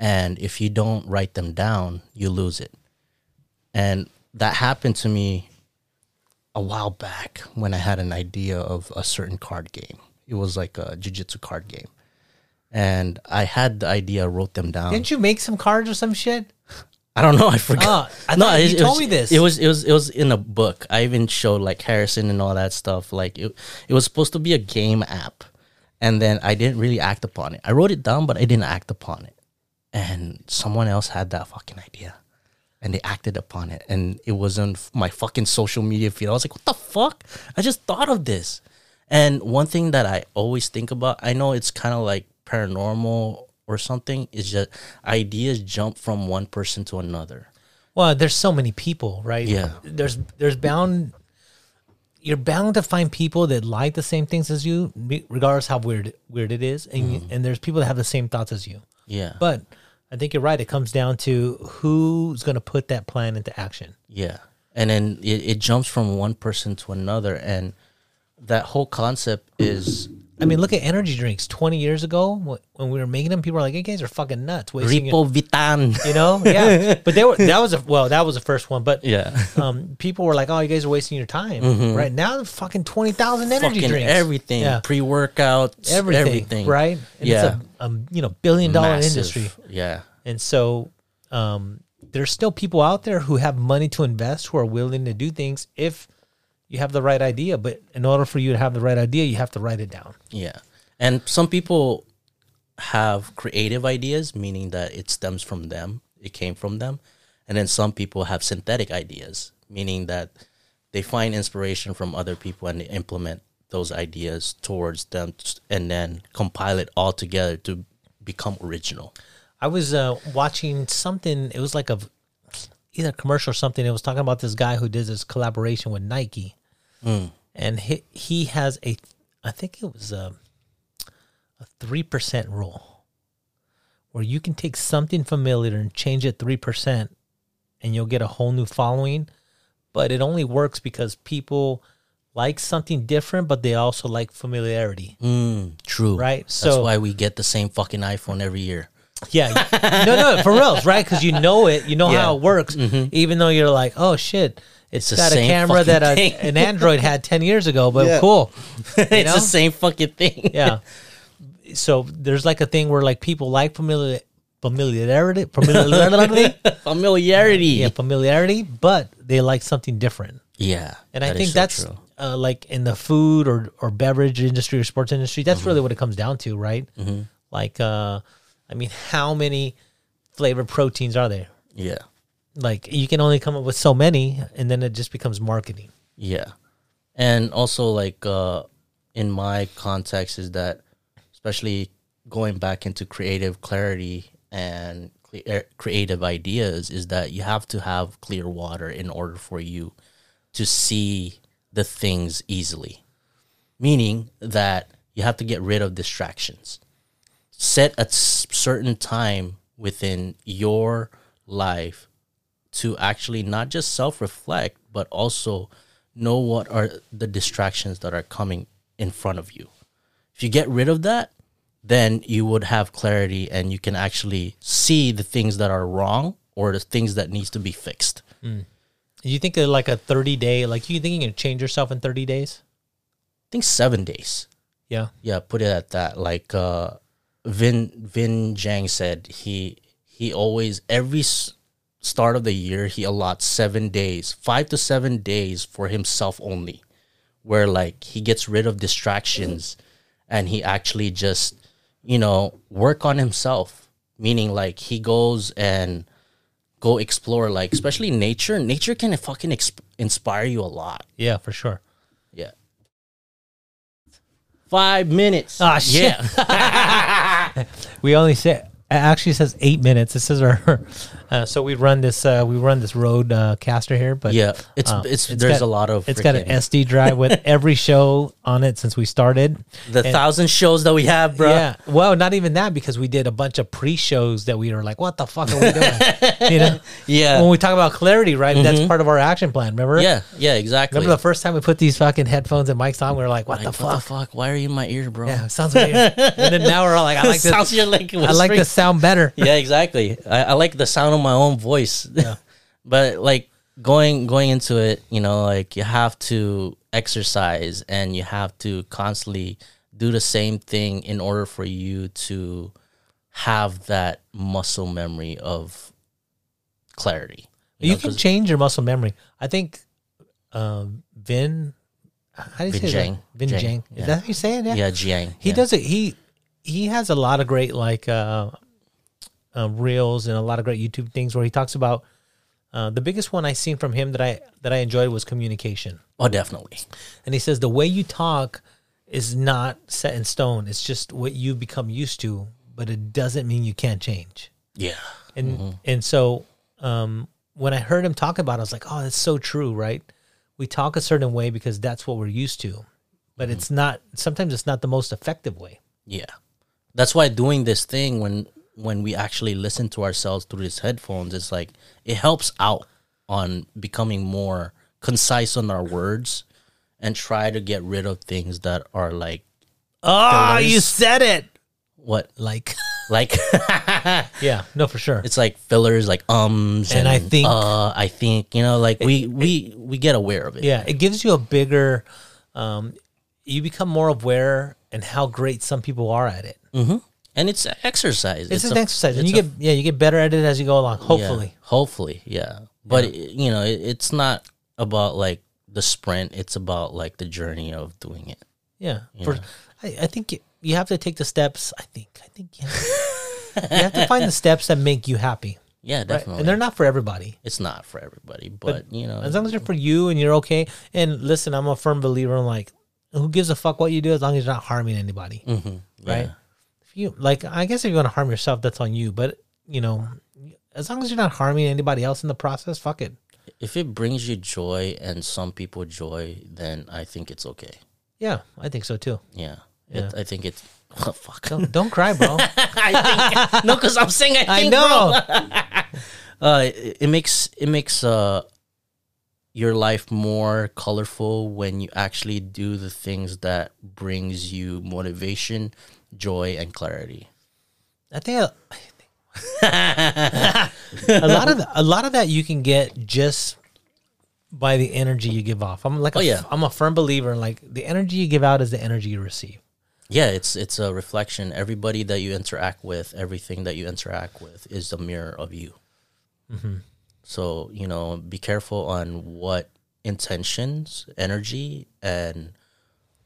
Speaker 1: And if you don't write them down, you lose it. And that happened to me a while back when I had an idea of a certain card game. It was like a jiu-jitsu card game. And I had the idea, wrote them down.
Speaker 2: Didn't you make some cards or some shit?
Speaker 1: I don't know. I forgot.
Speaker 2: Oh, I thought you
Speaker 1: it
Speaker 2: told
Speaker 1: was,
Speaker 2: me this.
Speaker 1: It was it was it was in a book. I even showed like Harrison and all that stuff. Like it, it was supposed to be a game app, and then I didn't really act upon it. I wrote it down, but I didn't act upon it. And someone else had that fucking idea, and they acted upon it, and it was on my fucking social media feed. I was like, "What the fuck? I just thought of this." And one thing that I always think about, I know it's kind of like paranormal or something, is just ideas jump from one person to another.
Speaker 2: Well, there's so many people, right?
Speaker 1: Yeah.
Speaker 2: There's there's bound you're bound to find people that like the same things as you, regardless how weird weird it is, and you, mm. and there's people that have the same thoughts as you.
Speaker 1: Yeah.
Speaker 2: But I think you're right. It comes down to who's going to put that plan into action.
Speaker 1: Yeah. And then it, it jumps from one person to another. And that whole concept is
Speaker 2: I mean, look at energy drinks. Twenty years ago, when we were making them, people were like, "You guys are fucking nuts." Wasting your-"
Speaker 1: Lipovitan.
Speaker 2: you know, yeah. (laughs) But they were that was a well, that was the first one. But
Speaker 1: Yeah. (laughs)
Speaker 2: um, people were like, "Oh, you guys are wasting your time." Right now, the fucking twenty thousand energy
Speaker 1: Fucking
Speaker 2: drinks,
Speaker 1: everything.
Speaker 2: yeah,
Speaker 1: pre workout,
Speaker 2: everything,
Speaker 1: Everything.
Speaker 2: right? And
Speaker 1: Yeah.
Speaker 2: it's a, a you know billion dollar
Speaker 1: Massive.
Speaker 2: industry,
Speaker 1: Yeah.
Speaker 2: and so um, there's still people out there who have money to invest who are willing to do things if you have the right idea. But in order for you to have the right idea, you have to write it down.
Speaker 1: Yeah. And some people have creative ideas, meaning that it stems from them, it came from them. And then some people have synthetic ideas, meaning that they find inspiration from other people and they implement those ideas towards them and then compile it all together to become original.
Speaker 2: I was uh, watching something. It was like a either commercial or something. It was talking about this guy who did this collaboration with Nike, and he he has a, I think it was a, a three percent rule, where you can take something familiar and change it three percent, and you'll get a whole new following. But it only works because people like something different, but they also like familiarity.
Speaker 1: Mm, true.
Speaker 2: Right, So
Speaker 1: That's
Speaker 2: so-
Speaker 1: why we get the same fucking iPhone every year.
Speaker 2: Yeah, (laughs) no, no, for reals, right? Because you know it, you know
Speaker 1: Yeah. Mm-hmm.
Speaker 2: how it works, even though you're like, oh shit, it's
Speaker 1: the
Speaker 2: got a camera that a, an Android had (laughs) ten years ago, but
Speaker 1: Yeah.
Speaker 2: cool. (laughs)
Speaker 1: it's
Speaker 2: know?
Speaker 1: the same fucking thing.
Speaker 2: Yeah. So there's like a thing where like people like familiar familiarity, familiarity, (laughs)
Speaker 1: Familiarity.
Speaker 2: yeah, familiarity, but they like something different.
Speaker 1: Yeah.
Speaker 2: And I think
Speaker 1: so
Speaker 2: that's uh, like in the food or or beverage industry or sports industry. That's really what it comes down to, right? Like, uh, I mean, how many flavored proteins are there?
Speaker 1: Yeah.
Speaker 2: Like, you can only come up with so many, and then it just becomes marketing.
Speaker 1: Yeah. And also like uh in my context is that especially going back into creative clarity and er, creative ideas is that you have to have clear water in order for you to see the things easily. Meaning that you have to get rid of distractions. Set a certain time within your life to actually not just self reflect, but also know what are the distractions that are coming in front of you. If you get rid of that, then you would have clarity and you can actually see the things that are wrong or the things that needs to be fixed.
Speaker 2: You think of like a 30 day, like you think you can change yourself in 30 days?
Speaker 1: I think seven days.
Speaker 2: Yeah.
Speaker 1: Yeah, put it at that. Like uh, Vin Vinh Giang said, he he always every start of the year he allots seven days, five to seven days for himself only, where like he gets rid of distractions, and he actually just you know work on himself. Meaning like he goes and go explore like especially nature. Nature can fucking exp- inspire you a lot.
Speaker 2: Yeah, for sure.
Speaker 1: Yeah. Five minutes.
Speaker 2: Ah, shit.
Speaker 1: Yeah. (laughs)
Speaker 2: We only say, it actually says eight minutes. This is our, uh, so we run this, uh, we run this road uh, caster here, but
Speaker 1: yeah. It's
Speaker 2: uh,
Speaker 1: it's, there's
Speaker 2: got-
Speaker 1: a lot of
Speaker 2: It's got an SD drive with (laughs) every show on it since we started.
Speaker 1: the thousand shows that we have, bro.
Speaker 2: Yeah. Well, not even that because we did a bunch of pre-shows that we were like, "What the fuck are we doing?" you know. (laughs)
Speaker 1: Yeah.
Speaker 2: When we talk about clarity, right? That's part of our action plan. Remember?
Speaker 1: Yeah, yeah, exactly.
Speaker 2: Remember the first time we put these fucking headphones and mics on? We were like, "What
Speaker 1: like,
Speaker 2: the
Speaker 1: what
Speaker 2: fuck?"
Speaker 1: the fuck? Why are you in my ear, bro?
Speaker 2: Yeah, sounds weird. and then now we're all like, "I (laughs) like this.
Speaker 1: Sounds you're like
Speaker 2: I like the sound better."
Speaker 1: yeah, exactly. I, I like the sound my own voice. (laughs) but like going going into it, you know, like you have to exercise and you have to constantly do the same thing in order for you to have that muscle memory of clarity.
Speaker 2: You
Speaker 1: know,
Speaker 2: can change your muscle memory. I think um, Vin, how do you
Speaker 1: Vin
Speaker 2: say name?
Speaker 1: Vinh
Speaker 2: Giang.
Speaker 1: yeah.
Speaker 2: Is that how you say it? Yeah.
Speaker 1: yeah, Jiang.
Speaker 2: He
Speaker 1: yeah.
Speaker 2: does it. He he has a lot of great like uh, uh, reels and a lot of great YouTube things where he talks about. Uh, the biggest one I seen from him that I that I enjoyed was communication,
Speaker 1: Oh, definitely.
Speaker 2: and he says the way you talk is not set in stone. It's just what you become used to, but it doesn't mean you can't change.
Speaker 1: Yeah.
Speaker 2: And and so um, when I heard him talk about it, I was like, oh, that's so true, right? We talk a certain way because that's what we're used to, but it's not. Sometimes it's not the most effective way.
Speaker 1: Yeah. That's why doing this thing when when we actually listen to ourselves through these headphones, it's like it helps out on becoming more concise on our words and try to get rid of things that are like
Speaker 2: Oh,
Speaker 1: Fillers.
Speaker 2: you said it.
Speaker 1: what
Speaker 2: Like, (laughs)
Speaker 1: like (laughs)
Speaker 2: yeah, no, for sure.
Speaker 1: it's like fillers like ums
Speaker 2: And
Speaker 1: and,
Speaker 2: I think-
Speaker 1: uh I think you know like we we we get aware of it.
Speaker 2: Yeah, it gives you a bigger. Um, you become more aware and how great some people are at it.
Speaker 1: And it's exercise.
Speaker 2: It's, an
Speaker 1: a-
Speaker 2: exercise, and you
Speaker 1: a
Speaker 2: get yeah, you get better at it as you go along.
Speaker 1: Yeah,
Speaker 2: Hopefully,
Speaker 1: hopefully, yeah. But it- you know, it, it's not about like the sprint. It's about like the journey of doing it.
Speaker 2: yeah. For, I, I think you, you have to take the steps. I think I think you have, you have to find the steps that make you happy,
Speaker 1: Yeah,
Speaker 2: right?
Speaker 1: definitely.
Speaker 2: and they're not for everybody.
Speaker 1: it's not for everybody, but, you know,
Speaker 2: As long as they're for you and you're okay. And listen, I'm a firm believer in like, who gives a fuck what you do as long as you're not harming anybody,
Speaker 1: mhm,
Speaker 2: right?
Speaker 1: yeah.
Speaker 2: You like, I guess if you want to harm yourself, that's on you. But you know, as long as you're not harming anybody else in the process, fuck it.
Speaker 1: If it brings you joy and some people joy, then I think it's okay.
Speaker 2: Yeah, I think so too.
Speaker 1: Yeah,
Speaker 2: Yeah.
Speaker 1: It, I think it's (laughs) oh, fuck.
Speaker 2: Don't don't cry, bro. (laughs)
Speaker 1: I think no, because I'm saying I
Speaker 2: I know. (laughs)
Speaker 1: Uh, it, it makes it makes uh your life more colorful when you actually do the things that brings you motivation, joy, and clarity.
Speaker 2: I think I, (laughs) a lot of the, a lot of that you can get just by the energy you give off. I'm like, a,
Speaker 1: Oh, yeah.
Speaker 2: I'm a firm believer in like the energy you give out is the energy you receive.
Speaker 1: Yeah, it's it's a reflection. Everybody that you interact with, everything that you interact with, is the mirror of you. Mm-hmm. So you know, be careful on what intentions, energy, and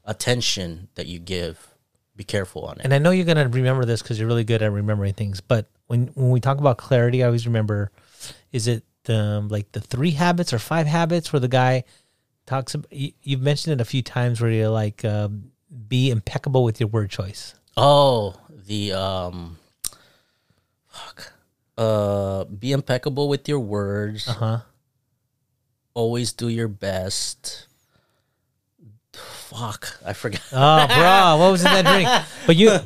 Speaker 1: attention that you give. Be careful on it.
Speaker 2: And I know you're gonna remember this because you're really good at remembering things. But when when we talk about clarity, I always remember, is it the like the three habits or five habits where the guy talks? About, you, you've mentioned it a few times where you're like, uh, be impeccable with your word choice.
Speaker 1: Oh, the um, fuck. Uh, be impeccable with your words.
Speaker 2: Uh huh.
Speaker 1: Always do your best. Fuck, I forgot.
Speaker 2: Oh, bro, what was in that drink? (laughs) But you,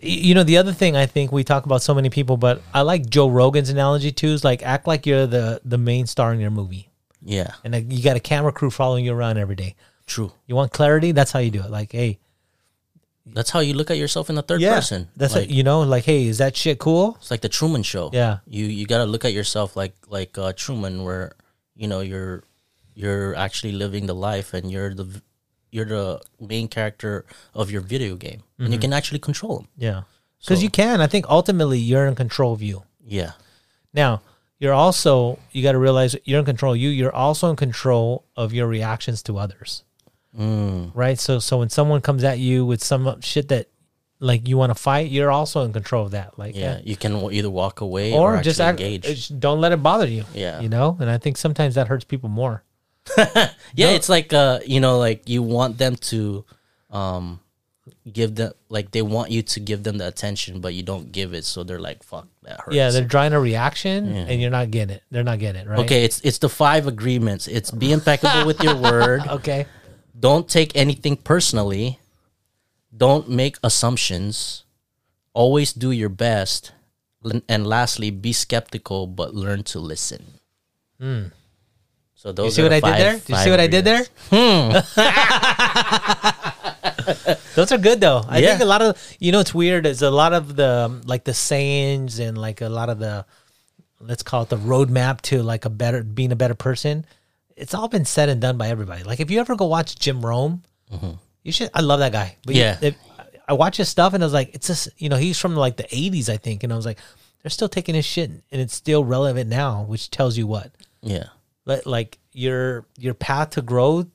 Speaker 2: you know, the other thing I think we talk about so many people, but I like Joe Rogan's analogy too. Is like act like you're the the main star in your movie,
Speaker 1: Yeah,
Speaker 2: and like, you got a camera crew following you around every day.
Speaker 1: true.
Speaker 2: You want clarity? That's how you do it. Like, hey,
Speaker 1: That's how you look at yourself in the third person.
Speaker 2: That's
Speaker 1: like,
Speaker 2: it. You know, like, hey, is that shit cool?
Speaker 1: It's like the Truman Show.
Speaker 2: Yeah.
Speaker 1: you you gotta look at yourself like like uh, Truman, where you know you're you're actually living the life, and you're the you're the main character of your video game, and you can actually control them.
Speaker 2: Yeah, because
Speaker 1: So-
Speaker 2: you can. I think ultimately you're in control of you.
Speaker 1: Yeah,
Speaker 2: Now, you're also you got to realize you're in control of you. You're also in control of your reactions to others.
Speaker 1: mm,
Speaker 2: right? So so when someone comes at you with some shit that like you want to fight, you're also in control of that. Like
Speaker 1: yeah. You can either walk away
Speaker 2: or,
Speaker 1: or,
Speaker 2: just act,
Speaker 1: engage.
Speaker 2: just don't let it bother you.
Speaker 1: Yeah.
Speaker 2: you know. And I think sometimes that hurts people more. (laughs)
Speaker 1: yeah, it's like uh, you know, like you want them to, um, give them like they want you to give them the attention, but you don't give it, so they're like, "Fuck, that hurts."
Speaker 2: Yeah, they're trying a reaction and you're not getting it. They're not getting it right.
Speaker 1: Okay, it's it's the five agreements. It's be impeccable with your (laughs) word.
Speaker 2: Okay.
Speaker 1: Don't take anything personally. Don't make assumptions. Always do your best. And lastly, be skeptical but learn to listen. So
Speaker 2: You see
Speaker 1: are
Speaker 2: what I did there? Did you see
Speaker 1: five
Speaker 2: what I did there?
Speaker 1: agreements. Hmm. (laughs)
Speaker 2: Those are good though. I
Speaker 1: Yeah.
Speaker 2: think a lot of you know it's weird is a lot of the like the sayings and like a lot of the let's call it the roadmap to like a better being a better person. It's all been said and done by everybody. Like if you ever go watch Jim Rohn, mm-hmm. you should. I love that guy. But
Speaker 1: Yeah.
Speaker 2: if, I watch his stuff and I was like, it's just you know he's from like the '80s I think, and I was like, they're still taking his shit and it's still relevant now, which tells you what
Speaker 1: Yeah,
Speaker 2: like like your your path to growth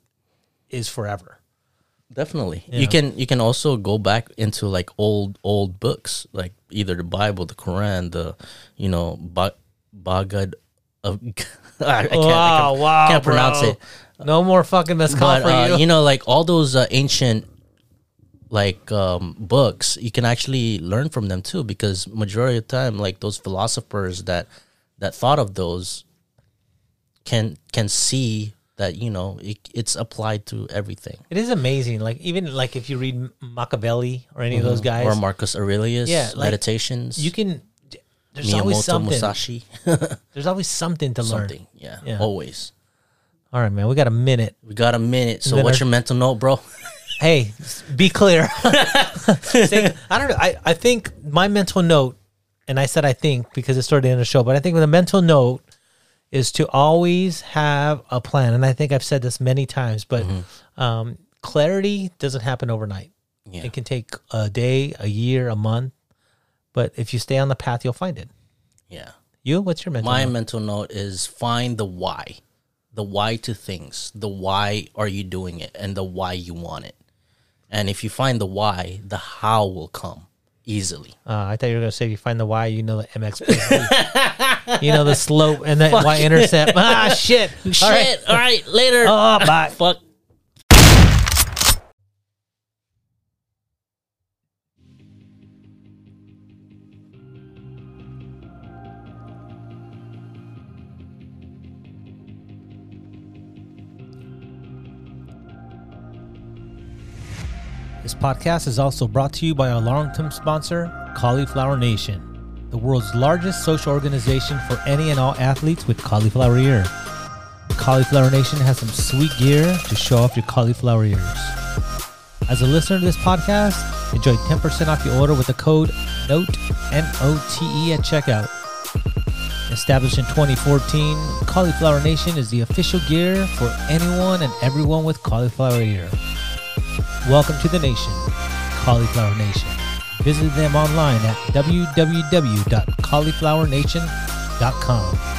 Speaker 2: is forever.
Speaker 1: definitely. You can you can also go back into like old old books, like either the Bible, the Quran, the you know ba- Bhagavad. Of (laughs) I, I can't, I
Speaker 2: wow,
Speaker 1: can't,
Speaker 2: wow,
Speaker 1: can't pronounce
Speaker 2: bro.
Speaker 1: it.
Speaker 2: No more fucking mezcal
Speaker 1: but
Speaker 2: for
Speaker 1: uh,
Speaker 2: you.
Speaker 1: you know like all those uh, ancient like um, books you can actually learn from them too because majority of the time like those philosophers that that thought of those can can see that you know it, it's applied to everything
Speaker 2: It is amazing. Like even like if you read Machiavelli or any of those guys,
Speaker 1: Mm-hmm. or marcus aurelius
Speaker 2: Yeah, like,
Speaker 1: meditations
Speaker 2: you can. There's always something.
Speaker 1: musashi (laughs)
Speaker 2: There's always something to learn.
Speaker 1: something yeah,
Speaker 2: Yeah.
Speaker 1: always
Speaker 2: All right, man. We got a minute.
Speaker 1: we got a minute so what's
Speaker 2: our-
Speaker 1: your mental note bro (laughs)
Speaker 2: Hey, be clear. (laughs) I don't know. I, I think my mental note, and I said I think because it's toward in the show, but I think with a mental note is to always have a plan. And I think I've said this many times, but um, clarity doesn't happen overnight.
Speaker 1: yeah
Speaker 2: It can take a day, a year, a month. But if you stay on the path, you'll find it.
Speaker 1: yeah
Speaker 2: You? What's your mental
Speaker 1: My
Speaker 2: note?
Speaker 1: mental note is find the why. The why to things. The why are you doing it and the why you want it. And if you find the why, the how will come easily.
Speaker 2: Uh, I thought you were going to say if you find the Y, you know the MX. (laughs) you know the slope and the Y intercept. (laughs) ah, shit.
Speaker 1: Shit.
Speaker 2: All right.
Speaker 1: All right, later.
Speaker 2: Oh, bye.
Speaker 1: Fuck.
Speaker 2: This podcast is also brought to you by our long term sponsor, Cauliflower Nation, the world's largest social organization for any and all athletes with cauliflower ear. Cauliflower Nation has some sweet gear to show off your cauliflower ears. As a listener to this podcast, enjoy 10% off your order with the code NOTE, N-O-T-E at checkout. Established in 2014, Cauliflower Nation is the official gear for anyone and everyone with cauliflower ear. Welcome to the nation, Cauliflower Nation. Visit them online at www.cauliflowernation.com.